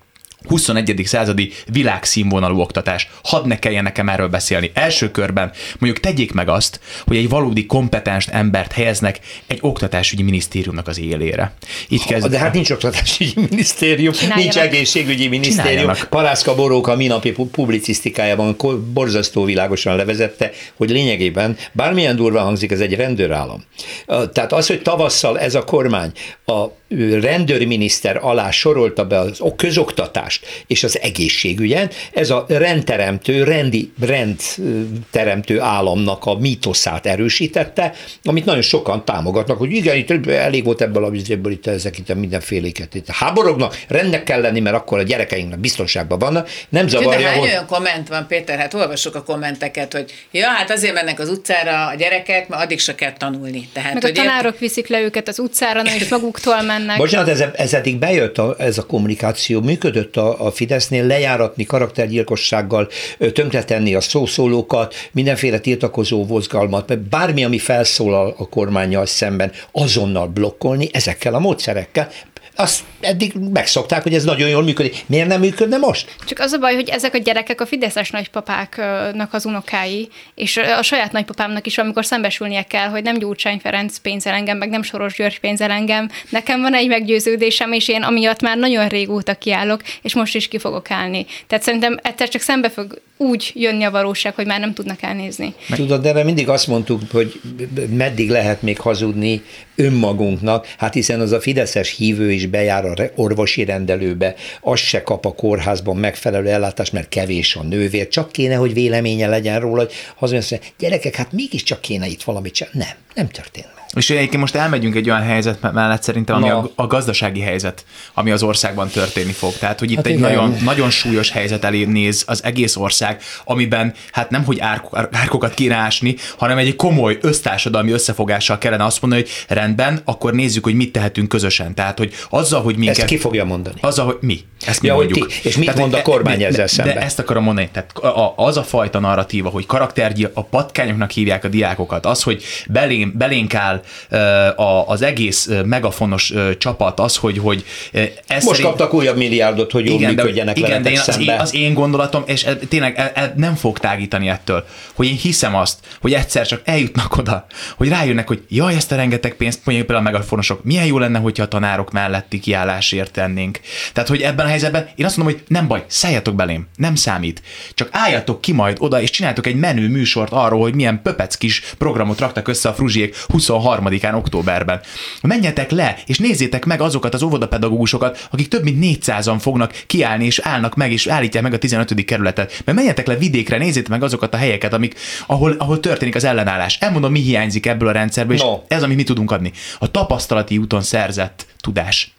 21. századi világszínvonalú oktatás. Hadd ne kelljen nekem erről beszélni. Első körben mondjuk tegyék meg azt, hogy egy valódi kompetens embert helyeznek egy oktatásügyi minisztériumnak az élére. Itt kezd... De hát nincs oktatásügyi minisztérium, Csinálja nincs meg. egészségügyi minisztérium. Parászka Boróka a minapi publicisztikájában borzasztó világosan levezette, hogy lényegében bármilyen durva hangzik, ez egy rendőrállam. Tehát az, hogy tavasszal ez a kormány a rendőrminiszter alá sorolta be az közoktatást és az egészségügyet, ez a rendteremtő, rendi, rendteremtő államnak a mítoszát erősítette, amit nagyon sokan támogatnak, hogy igen, itt elég volt ebből a vizéből, itt ezek itt mindenféléket itt háborognak, rendnek kell lenni, mert akkor a gyerekeinknek biztonságban vannak. Nem zavarja, De hány hogy... olyan komment van, Péter, hát olvasok a kommenteket, hogy ja, hát azért mennek az utcára a gyerekek, mert addig se kell tanulni. Tehát, Meg hogy a tanárok ért... viszik le őket az utcára, nem is maguktól mennek mennek. Bocsánat, ez, ez eddig bejött a, ez a kommunikáció, működött a, a Fidesznél, lejáratni karaktergyilkossággal, tönkretenni a szószólókat, mindenféle tiltakozó mozgalmat, bármi, ami felszólal a kormányjal szemben, azonnal blokkolni ezekkel a módszerekkel azt eddig megszokták, hogy ez nagyon jól működik. Miért nem működne most? Csak az a baj, hogy ezek a gyerekek a fideszes nagypapáknak az unokái, és a saját nagypapámnak is, amikor szembesülnie kell, hogy nem Gyurcsány Ferenc pénzel engem, meg nem Soros György pénzel engem. Nekem van egy meggyőződésem, és én amiatt már nagyon régóta kiállok, és most is ki fogok állni. Tehát szerintem egyszer csak szembe fog úgy jönni a valóság, hogy már nem tudnak elnézni. Tudod, de mindig azt mondtuk, hogy meddig lehet még hazudni önmagunknak, hát hiszen az a fideszes hívő is bejár a orvosi rendelőbe, az se kap a kórházban megfelelő ellátást, mert kevés a nővér, csak kéne, hogy véleménye legyen róla, hogy hazudni, gyerekek, hát mégiscsak kéne itt valamit sem. Nem, nem történt meg. És egyébként most elmegyünk egy olyan helyzet mellett szerintem, ami a, a gazdasági helyzet, ami az országban történni fog. Tehát, hogy itt hát egy nagyon, nagyon súlyos helyzet elé néz az egész ország, amiben hát nem, hogy árkokat kéne ásni, hanem egy komoly össztársadalmi összefogással kellene azt mondani, hogy rendben, akkor nézzük, hogy mit tehetünk közösen. Tehát, hogy azzal, hogy minket... Ezt ki fogja mondani? Azzal, hogy mi. Ezt mi ja, mondjuk. Ti, és mit Tehát, mond a kormány de, ezzel szemben? De ezt akarom mondani. Tehát az a fajta narratíva, hogy karaktergyil, a patkányoknak hívják a diákokat, az, hogy belén, belénk áll az egész megafonos csapat az, hogy, hogy ez Most szerint... kaptak újabb milliárdot, hogy jól igen, működjenek igen, de én, az, én, az én gondolatom, és tényleg el, el, nem fog tágítani ettől, hogy én hiszem azt, hogy egyszer csak eljutnak oda, hogy rájönnek, hogy jaj, ezt a rengeteg pénzt, mondjuk például a megafonosok, milyen jó lenne, hogyha a tanárok melletti kiállásért tennénk. Tehát, hogy ebben a helyzetben én azt mondom, hogy nem baj, szálljatok belém, nem számít. Csak álljatok ki majd oda, és csináltok egy menő műsort arról, hogy milyen pöpec kis programot raktak össze a Fruzsiék 23-án, októberben. Menjetek le, és nézzétek meg azokat az óvodapedagógusokat, akik több mint 400-an fognak kiállni, és állnak meg, és állítják meg a 15. kerületet. Mert menjetek le vidékre, nézzétek meg azokat a helyeket, amik, ahol, ahol történik az ellenállás. Elmondom, mi hiányzik ebből a rendszerből, és no. ez, amit mi tudunk adni. A tapasztalati úton szerzett tudás.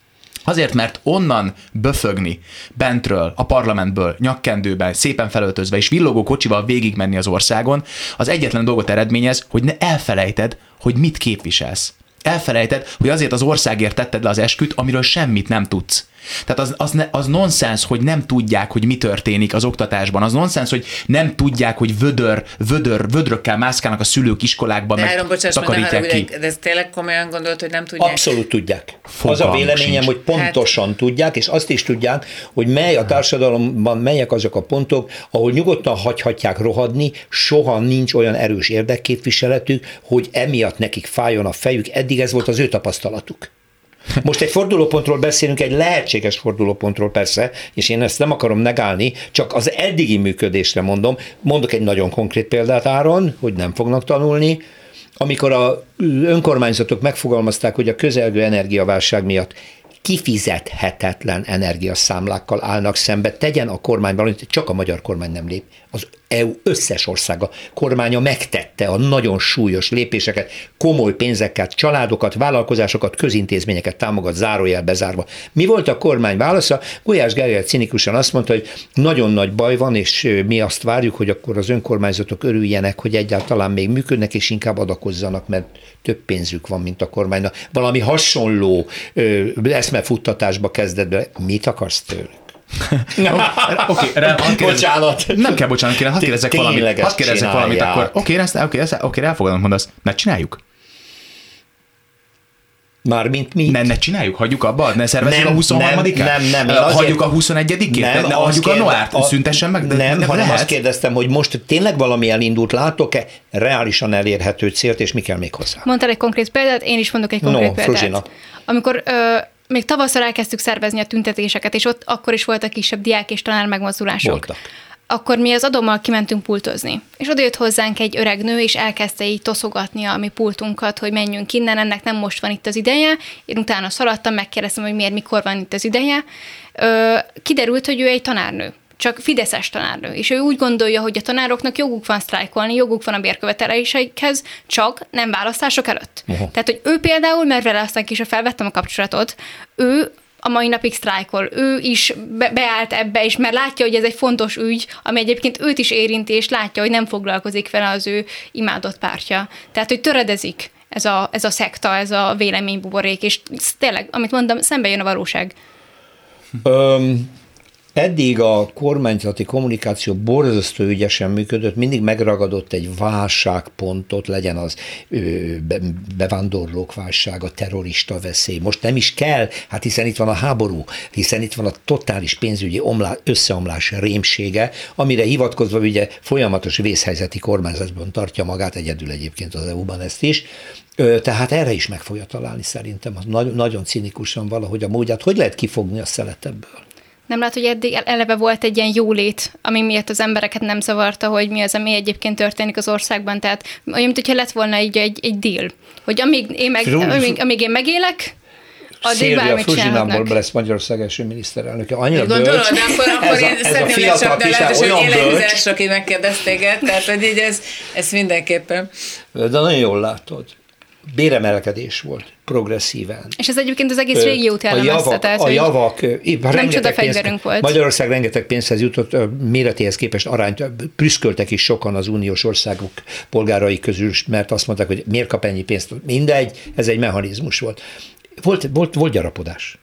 Azért, mert onnan böfögni bentről, a parlamentből, nyakkendőben, szépen felöltözve és villogó kocsival végigmenni az országon, az egyetlen dolgot eredményez, hogy ne elfelejted, hogy mit képviselsz. Elfelejted, hogy azért az országért tetted le az esküt, amiről semmit nem tudsz. Tehát az, az, ne, az nonsens, hogy nem tudják, hogy mi történik az oktatásban. Az nonsens, hogy nem tudják, hogy vödör, vödör, vödrökkel mászkálnak a szülők iskolákban, De meg Áron, bocsáss, meg, ne takarítják ki. de ez tényleg komolyan gondolt, hogy nem tudják? Abszolút tudják. az Fogalmuk a véleményem, sincs. hogy pontosan tudják, és azt is tudják, hogy mely a társadalomban melyek azok a pontok, ahol nyugodtan hagyhatják rohadni, soha nincs olyan erős érdekképviseletük, hogy emiatt nekik fájjon a fejük. Eddig ez volt az ő tapasztalatuk. Most egy fordulópontról beszélünk, egy lehetséges fordulópontról persze, és én ezt nem akarom negálni, csak az eddigi működésre mondom. Mondok egy nagyon konkrét példát Áron, hogy nem fognak tanulni. Amikor a önkormányzatok megfogalmazták, hogy a közelgő energiaválság miatt kifizethetetlen energiaszámlákkal állnak szembe, tegyen a kormány valamit, csak a magyar kormány nem lép. Az EU összes országa kormánya megtette a nagyon súlyos lépéseket, komoly pénzeket, családokat, vállalkozásokat, közintézményeket támogat, zárójel bezárva. Mi volt a kormány válasza? Gulyás Gergely cinikusan azt mondta, hogy nagyon nagy baj van, és mi azt várjuk, hogy akkor az önkormányzatok örüljenek, hogy egyáltalán még működnek, és inkább adakozzanak, mert több pénzük van, mint a kormánynak. Valami hasonló ö, eszmefuttatásba kezdett be. Mit akarsz tőlük? Oké, re- hadd kérdezzek- Bocsánat. Nem kell bocsánat, kérem, hadd kérdezzek Tényleg valamit. ezt Hadd kérdezzek valamit, akkor oké, ezt, oké, ezt, oké, elfogadom, mondasz. Ne csináljuk. Mármint mi? Ne, ne csináljuk, hagyjuk abba, ne szervezzük Nem, a 23 nem, nem, nem, azért- Hagyjuk a 21-ét, ne, ne hagyjuk a kérde- Noárt, szüntessen meg, de nem, de hanem lehet. azt kérdeztem, hogy most tényleg valami elindult, látok-e reálisan elérhető célt, és mi kell még hozzá? Mondtál egy konkrét példát, én is mondok egy No, konkrét példát. Fruzsina. Amikor ö, még tavasszal elkezdtük szervezni a tüntetéseket, és ott akkor is voltak kisebb diák és tanár megmozdulások. Voltak. Akkor mi az adommal kimentünk pultozni. És oda jött hozzánk egy öreg nő, és elkezdte így toszogatni a mi pultunkat, hogy menjünk innen, ennek nem most van itt az ideje. Én utána szaladtam, megkérdeztem, hogy miért, mikor van itt az ideje. Ö, kiderült, hogy ő egy tanárnő csak fideszes tanárnő, és ő úgy gondolja, hogy a tanároknak joguk van sztrájkolni, joguk van a bérköveteléseikhez, csak nem választások előtt. Aha. Tehát, hogy ő például, mert vele aztán később felvettem a kapcsolatot, ő a mai napig sztrájkol. Ő is be- beállt ebbe, és mert látja, hogy ez egy fontos ügy, ami egyébként őt is érinti, és látja, hogy nem foglalkozik vele az ő imádott pártja. Tehát, hogy töredezik ez a, ez a szekta, ez a véleménybuborék, és tényleg, amit mondtam, szembe jön a valóság. Öm, eddig a kormányzati kommunikáció borzasztó ügyesen működött, mindig megragadott egy válságpontot, legyen az bevándorlók válsága, terrorista veszély. Most nem is kell, hát hiszen itt van a háború, hiszen itt van a totális pénzügyi omlá, összeomlás rémsége, amire hivatkozva ugye folyamatos vészhelyzeti kormányzatban tartja magát, egyedül egyébként az EU-ban ezt is, Tehát erre is meg fogja találni szerintem, nagyon, nagyon cinikusan valahogy a módját. Hogy lehet kifogni a szelet ebből? Nem lát, hogy eddig eleve volt egy ilyen jólét, ami miatt az embereket nem zavarta, hogy mi az, ami egyébként történik az országban. Tehát olyan, mint hogyha lett volna egy, egy, egy deal, hogy amíg én, meg, amíg, amíg én megélek, addig Szilvia bármit csinálhatnak. lesz Magyarország első miniszterelnöke. Annyira Gondolod, bölcs. akkor, akkor ez a, én ez a fiatal csak, de lehet, hogy olyan bölcs, élegzés, aki megkérdez téged, tehát hogy így ez, ez mindenképpen. de nagyon jól látod. Béremelkedés volt, progresszíven. És ez egyébként az egész régiót a jellemezte. tehát, a javak ö, rengeteg csoda pénzt- volt. Magyarország rengeteg pénzhez jutott, méretéhez képest arányt prüszköltek is sokan az uniós országok polgárai közül, mert azt mondták, hogy miért kap ennyi pénzt. Mindegy, ez egy mechanizmus volt. Volt, volt, volt gyarapodás.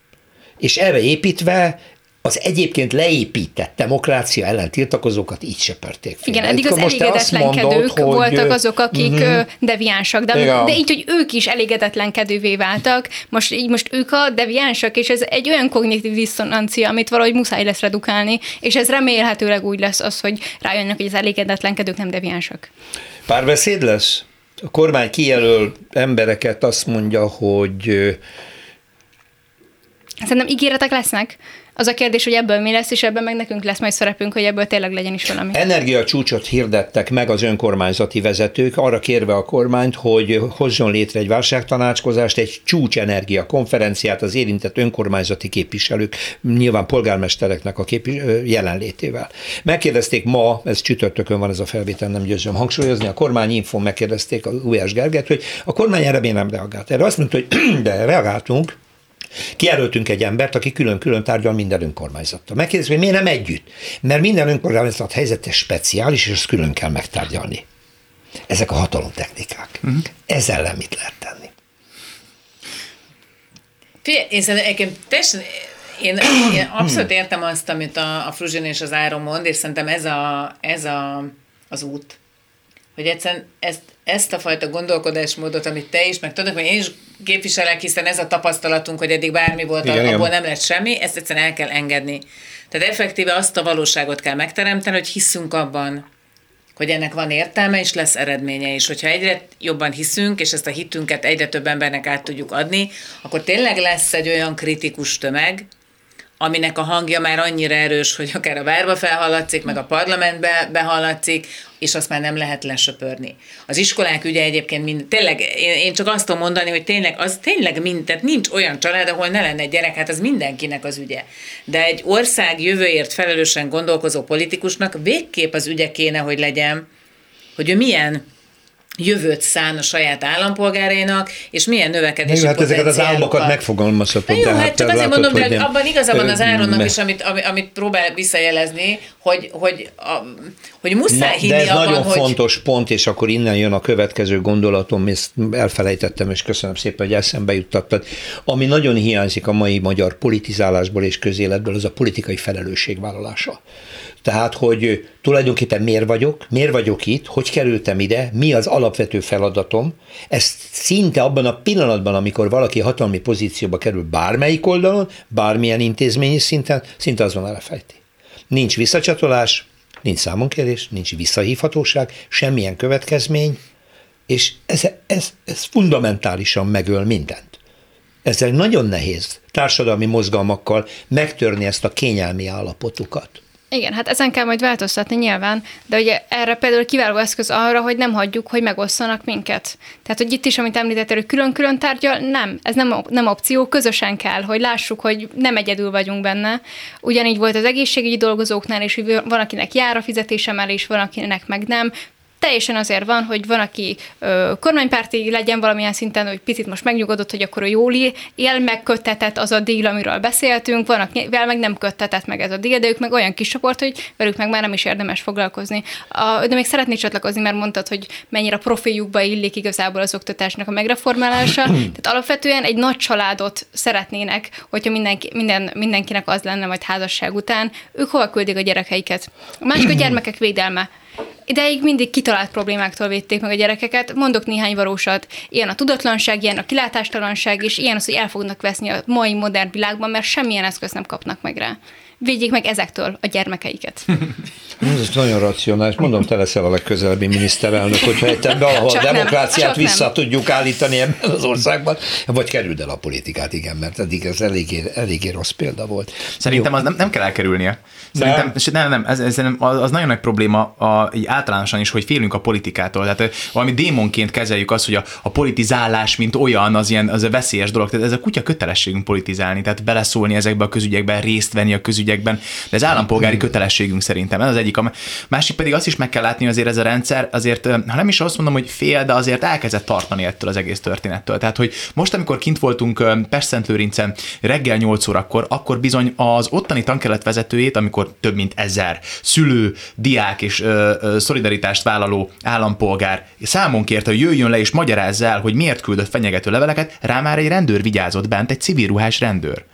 És erre építve az egyébként leépített demokrácia ellen tiltakozókat így söpörték félre. Igen, eddig Itt az elégedetlenkedők mondod, hogy- voltak azok, akik uh-huh. deviánsak, de, Igen. de így, hogy ők is elégedetlenkedővé váltak, most így most ők a deviánsak, és ez egy olyan kognitív diszonancia, amit valahogy muszáj lesz redukálni, és ez remélhetőleg úgy lesz az, hogy rájönnek, hogy az elégedetlenkedők nem deviánsak. Párbeszéd lesz? A kormány kijelöl embereket, azt mondja, hogy Szerintem ígéretek lesznek. Az a kérdés, hogy ebből mi lesz, és ebben meg nekünk lesz majd szerepünk, hogy ebből tényleg legyen is valami. energiacsúcsot hirdettek meg az önkormányzati vezetők, arra kérve a kormányt, hogy hozzon létre egy válságtanácskozást, egy csúcsenergia konferenciát az érintett önkormányzati képviselők, nyilván polgármestereknek a képvis- jelenlétével. Megkérdezték ma, ez csütörtökön van ez a felvétel, nem győzöm hangsúlyozni, a kormányinfon megkérdezték a Ujás Gerget, hogy a kormány erre miért nem reagált. Erre azt mondta, hogy de reagáltunk, Kijelöltünk egy embert, aki külön-külön tárgyal minden önkormányzattal. Megkérdezünk, hogy miért nem együtt? Mert minden önkormányzat helyzete speciális, és ezt külön kell megtárgyalni. Ezek a hatalomtechnikák. Uh-huh. Ezzel ellen mit lehet tenni? Figyelj, én szerintem teljesen én, én abszolút értem azt, amit a, a Fruzsin és az Áron mond, és szerintem ez, a, ez a, az út. Hogy egyszerűen ezt, ezt a fajta gondolkodásmódot, amit te is, meg tudod, hogy én is képviselek, hiszen ez a tapasztalatunk, hogy eddig bármi volt, igen, abból igen. nem lett semmi, ezt egyszerűen el kell engedni. Tehát effektíve azt a valóságot kell megteremteni, hogy hiszünk abban, hogy ennek van értelme, és lesz eredménye is. Hogyha egyre jobban hiszünk, és ezt a hitünket egyre több embernek át tudjuk adni, akkor tényleg lesz egy olyan kritikus tömeg, aminek a hangja már annyira erős, hogy akár a várba felhallatszik, meg a parlamentbe behallatszik, és azt már nem lehet lesöpörni. Az iskolák ügye egyébként mind, tényleg, én, én csak azt tudom mondani, hogy tényleg, az tényleg mind, tehát nincs olyan család, ahol ne lenne gyerek, hát az mindenkinek az ügye. De egy ország jövőért felelősen gondolkozó politikusnak végképp az ügye kéne, hogy legyen, hogy ő milyen jövőt szán a saját állampolgárainak, és milyen növekedési jó, hát ezeket az álmokat megfogalmazhatod. Jó, hát csak azért mondom, hogy abban igazabban az Áronnak is, amit, amit próbál visszajelezni, hogy, hogy, a, hogy muszáj hinni De ez abban, nagyon hogy... fontos pont, és akkor innen jön a következő gondolatom, ezt elfelejtettem, és köszönöm szépen, hogy eszembe juttattad. Ami nagyon hiányzik a mai magyar politizálásból és közéletből, az a politikai felelősségvállalása. Tehát, hogy tulajdonképpen miért vagyok, miért vagyok itt, hogy kerültem ide, mi az alapvető feladatom. Ezt szinte abban a pillanatban, amikor valaki hatalmi pozícióba kerül bármelyik oldalon, bármilyen intézményi szinten, szinte azon elefejti. Nincs visszacsatolás, nincs számonkérés, nincs visszahívhatóság, semmilyen következmény, és ez, ez, ez fundamentálisan megöl mindent. Ezzel nagyon nehéz társadalmi mozgalmakkal megtörni ezt a kényelmi állapotukat. Igen, hát ezen kell majd változtatni nyilván, de ugye erre például kiváló eszköz arra, hogy nem hagyjuk, hogy megosszanak minket. Tehát, hogy itt is, amit említettél, hogy külön-külön tárgyal, nem, ez nem, nem opció, közösen kell, hogy lássuk, hogy nem egyedül vagyunk benne. Ugyanígy volt az egészségügyi dolgozóknál, és van, akinek jár a fizetésemelés, van, akinek meg nem teljesen azért van, hogy van, aki ö, kormánypárti legyen valamilyen szinten, hogy picit most megnyugodott, hogy akkor ő jól él, megköttetett az a díl, amiről beszéltünk, van, akivel meg nem köttetett meg ez a díl, de ők meg olyan kis csoport, hogy velük meg már nem is érdemes foglalkozni. A, de még szeretnék csatlakozni, mert mondtad, hogy mennyire profiljukba illik igazából az oktatásnak a megreformálása. Tehát alapvetően egy nagy családot szeretnének, hogyha mindenki, minden, mindenkinek az lenne majd házasság után, ők hova küldik a gyerekeiket. A másik a gyermekek védelme. Ideig mindig kitalált problémáktól védték meg a gyerekeket. Mondok néhány valósat. Ilyen a tudatlanság, ilyen a kilátástalanság, és ilyen az, hogy el fognak veszni a mai modern világban, mert semmilyen eszközt nem kapnak meg rá védjék meg ezektől a gyermekeiket. Ez nagyon racionális. Mondom, te leszel a legközelebbi miniszterelnök, hogyha ebbe a csak demokráciát nem, vissza nem. tudjuk állítani ebben az országban, vagy kerüld el a politikát, igen, mert eddig ez eléggé, eléggé rossz példa volt. Szerintem Jó. az nem, nem kell elkerülnie. Szerintem, nem, nem, ez, ez, az, az nagyon nagy probléma a, így általánosan is, hogy félünk a politikától. Tehát valami démonként kezeljük azt, hogy a, a politizálás, mint olyan, az ilyen az a veszélyes dolog. Tehát ez a kutya kötelességünk politizálni, tehát beleszólni ezekbe a közügyekbe, részt venni a közügyekben ügyekben, de ez állampolgári kötelességünk szerintem. Ez az egyik. A másik pedig azt is meg kell látni, azért ez a rendszer, azért, ha nem is azt mondom, hogy fél, de azért elkezdett tartani ettől az egész történettől. Tehát, hogy most, amikor kint voltunk Pest-Szentlőrincen reggel 8 órakor, akkor bizony az ottani tankelet vezetőjét, amikor több mint ezer szülő, diák és ö, ö, szolidaritást vállaló állampolgár számon kérte, hogy jöjjön le és magyarázza el, hogy miért küldött fenyegető leveleket, rá már egy rendőr vigyázott bent, egy civil ruhás rendőr.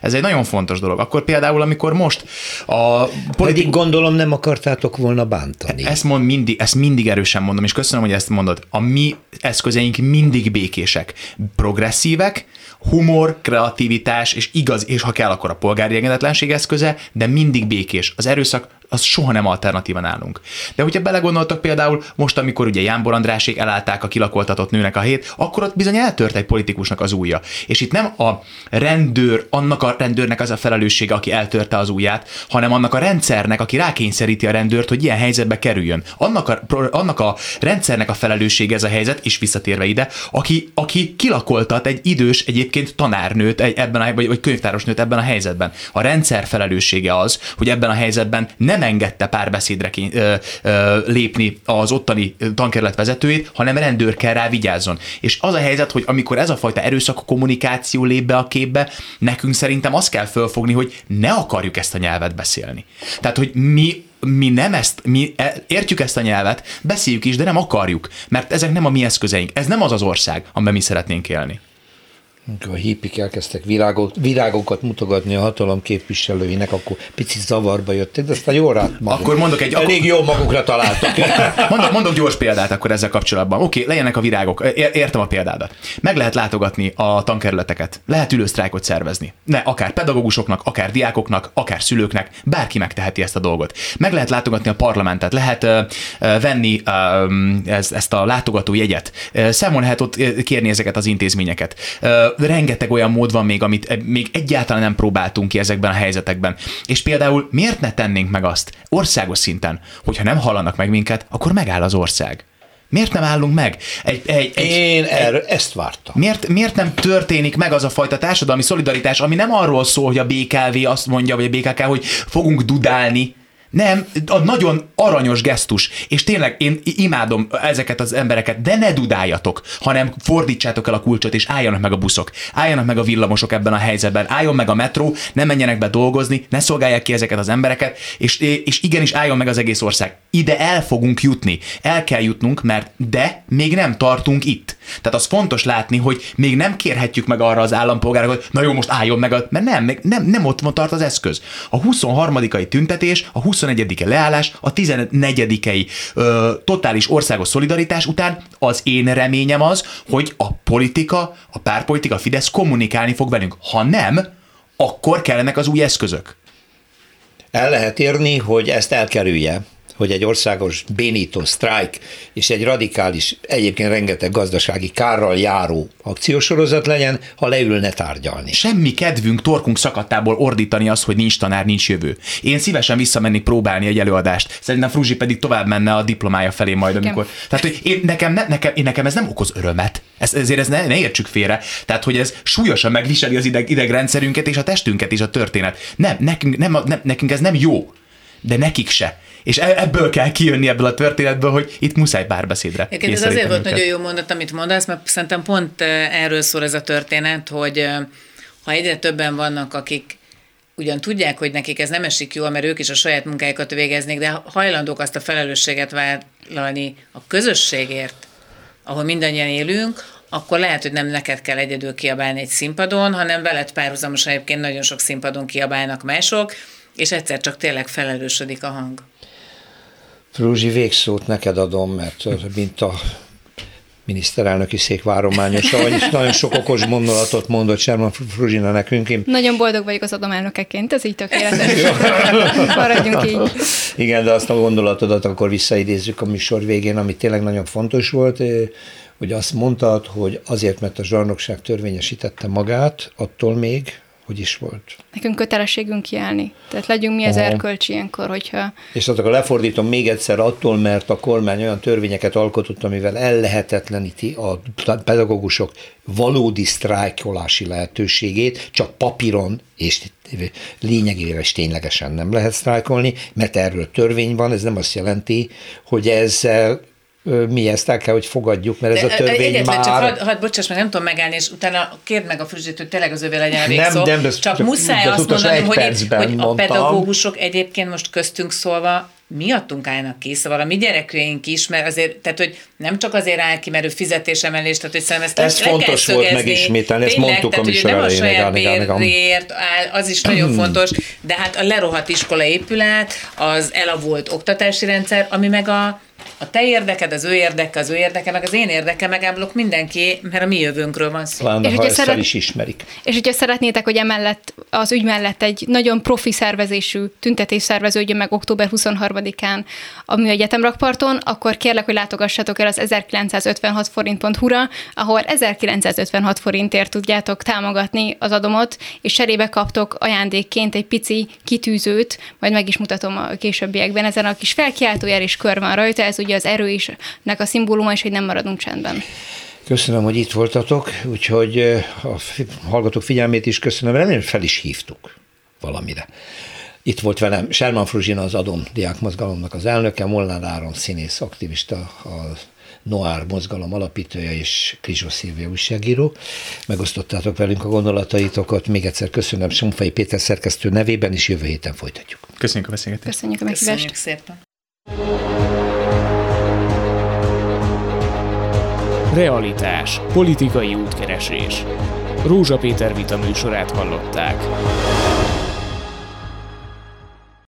Ez egy nagyon fontos dolog. Akkor például, amikor most a politik... Pedig gondolom nem akartátok volna bántani. Ezt, mond mindig, ezt mindig erősen mondom, és köszönöm, hogy ezt mondod. A mi eszközeink mindig békések, progresszívek, humor, kreativitás, és igaz, és ha kell, akkor a polgári engedetlenség eszköze, de mindig békés. Az erőszak az soha nem alternatíva nálunk. De hogyha belegondoltak például most, amikor ugye Jánbor Andrásék elállták a kilakoltatott nőnek a hét, akkor ott bizony eltört egy politikusnak az ujja. És itt nem a rendőr, annak a rendőrnek az a felelőssége, aki eltörte az ujját, hanem annak a rendszernek, aki rákényszeríti a rendőrt, hogy ilyen helyzetbe kerüljön. Annak a, annak a rendszernek a felelőssége ez a helyzet, és visszatérve ide, aki, aki kilakoltat egy idős egyébként tanárnőt egy, ebben a, vagy, vagy könyvtárosnőt ebben a helyzetben. A rendszer felelőssége az, hogy ebben a helyzetben nem nem engedte párbeszédre ö, ö, lépni az ottani tankerület vezetőjét, hanem rendőr kell rá vigyázzon. És az a helyzet, hogy amikor ez a fajta erőszak kommunikáció lép be a képbe, nekünk szerintem azt kell fölfogni, hogy ne akarjuk ezt a nyelvet beszélni. Tehát, hogy mi mi nem ezt, mi e, értjük ezt a nyelvet, beszéljük is, de nem akarjuk, mert ezek nem a mi eszközeink. Ez nem az az ország, amiben mi szeretnénk élni. Amikor a hippik elkezdtek virágok, virágokat mutogatni a hatalom képviselőinek, akkor picit zavarba jöttek, de aztán jól rá maguk. Akkor mondok egy... Elég jó magukra találtak. mondok, mondok gyors példát akkor ezzel kapcsolatban. Oké, okay, legyenek a virágok, értem a példádat. Meg lehet látogatni a tankerületeket, lehet ülősztrájkot szervezni. Ne, akár pedagógusoknak, akár diákoknak, akár szülőknek, bárki megteheti ezt a dolgot. Meg lehet látogatni a parlamentet, lehet uh, uh, venni uh, ez, ezt a látogató jegyet, uh, számon lehet ott kérni ezeket az intézményeket. Uh, rengeteg olyan mód van még, amit e, még egyáltalán nem próbáltunk ki ezekben a helyzetekben. És például miért ne tennénk meg azt országos szinten, hogyha nem hallanak meg minket, akkor megáll az ország. Miért nem állunk meg? Egy, egy, egy, Én egy, erről ezt vártam. Miért, miért nem történik meg az a fajta társadalmi szolidaritás, ami nem arról szól, hogy a BKV azt mondja, vagy a BKK, hogy fogunk dudálni, nem, a nagyon aranyos gesztus, és tényleg én imádom ezeket az embereket, de ne dudáljatok, hanem fordítsátok el a kulcsot, és álljanak meg a buszok, álljanak meg a villamosok ebben a helyzetben, álljon meg a metró, ne menjenek be dolgozni, ne szolgálják ki ezeket az embereket, és, és igenis álljon meg az egész ország. Ide el fogunk jutni, el kell jutnunk, mert de még nem tartunk itt. Tehát az fontos látni, hogy még nem kérhetjük meg arra az állampolgárokat, hogy na jó, most álljon meg, mert nem, nem, nem ott van tart az eszköz. A 23. tüntetés, a 21. leállás, a 14. Ö, totális országos szolidaritás után az én reményem az, hogy a politika, a párpolitika, a Fidesz kommunikálni fog velünk. Ha nem, akkor kellenek az új eszközök. El lehet érni, hogy ezt elkerülje hogy egy országos bénító sztrájk és egy radikális, egyébként rengeteg gazdasági kárral járó akciósorozat legyen, ha leülne tárgyalni. Semmi kedvünk torkunk szakadtából ordítani az, hogy nincs tanár, nincs jövő. Én szívesen visszamennék próbálni egy előadást. Szerintem Fruzsi pedig tovább menne a diplomája felé majd, amikor. Tehát, hogy én, nekem, ne, nekem, én, nekem ez nem okoz örömet. Ez, ezért ez ne, ne értsük félre. Tehát, hogy ez súlyosan megviseli az ideg, idegrendszerünket és a testünket és a történet. Nem, nekünk, nem, nem, nekünk ez nem jó de nekik se. És e- ebből kell kijönni ebből a történetből, hogy itt muszáj párbeszédre. Igen, ez azért volt nagyon jó mondat, amit mondasz, mert szerintem pont erről szól ez a történet, hogy ha egyre többen vannak, akik ugyan tudják, hogy nekik ez nem esik jól, mert ők is a saját munkájukat végeznék, de hajlandók azt a felelősséget vállalni a közösségért, ahol mindannyian élünk, akkor lehet, hogy nem neked kell egyedül kiabálni egy színpadon, hanem veled párhuzamosan egyébként nagyon sok színpadon kiabálnak mások, és egyszer csak tényleg felelősödik a hang. Fruzsi, végszót neked adom, mert mint a miniszterelnöki szék várományosa, vagyis nagyon sok okos gondolatot mondott Sherman Fruzsina nekünk. Én... Nagyon boldog vagyok az adomelnökeként, ez így tökéletes. Maradjunk így. Igen, de azt a gondolatodat akkor visszaidézzük a műsor végén, ami tényleg nagyon fontos volt, hogy azt mondtad, hogy azért, mert a zsarnokság törvényesítette magát, attól még hogy is volt? Nekünk kötelességünk kiállni. Tehát legyünk mi az erkölcsi ilyenkor, hogyha... És akkor lefordítom még egyszer attól, mert a kormány olyan törvényeket alkotott, amivel ellehetetleníti a pedagógusok valódi sztrájkolási lehetőségét, csak papíron és lényegében és ténylegesen nem lehet sztrájkolni, mert erről törvény van, ez nem azt jelenti, hogy ezzel mi ezt el kell, hogy fogadjuk, mert ez a törvény egyetlen, már... csak hadd, had, bocsáss meg, nem tudom megállni, és utána kérd meg a fruzsit, hogy tényleg az övé legyen a végszó. Nem, nem, de csak, muszáj de azt mondanom, hogy, hogy a pedagógusok egyébként most köztünk szólva miattunk állnak ki, szóval a mi gyerekeink is, mert azért, tehát hogy nem csak azért áll ki, mert ő fizetésemelés, tehát hogy szerintem ezt Ez fontos kell volt megismételni, ezt mondtuk tehát, a műsor nem a saját bérért áll, az is nagyon fontos, de hát a lerohadt iskola épület, az elavult oktatási rendszer, ami meg a a te érdeked, az ő érdeke, az ő érdeke, meg az én érdeke, megállok mindenki, mert a mi jövőnkről van szó. Pláne, és ha ezt szeret... is ismerik. És hogyha szeretnétek, hogy emellett az ügy mellett egy nagyon profi szervezésű tüntetés szerveződjön meg október 23-án a Műegyetem rakparton, akkor kérlek, hogy látogassatok el az 1956 forint.hu-ra, ahol 1956 forintért tudjátok támogatni az adomot, és cserébe kaptok ajándékként egy pici kitűzőt, majd meg is mutatom a későbbiekben. Ezen a kis felkiáltójel is kör van rajta, ez ugye az erő is, nek a szimbóluma is, hogy nem maradunk csendben. Köszönöm, hogy itt voltatok, úgyhogy a hallgatók figyelmét is köszönöm, remélem fel is hívtuk valamire. Itt volt velem Sherman Fruzsina, az Adom Diák Mozgalomnak az elnöke, Molnár Áron színész, aktivista, a Noár mozgalom alapítója és Krizsó Szilvia újságíró. Megosztottátok velünk a gondolataitokat. Még egyszer köszönöm Somfai Péter szerkesztő nevében, és jövő héten folytatjuk. Köszönjük a beszélgetést. Köszönjük a meghívást. Köszönjük szépen. Realitás. Politikai útkeresés. Rózsa Péter vita műsorát hallották.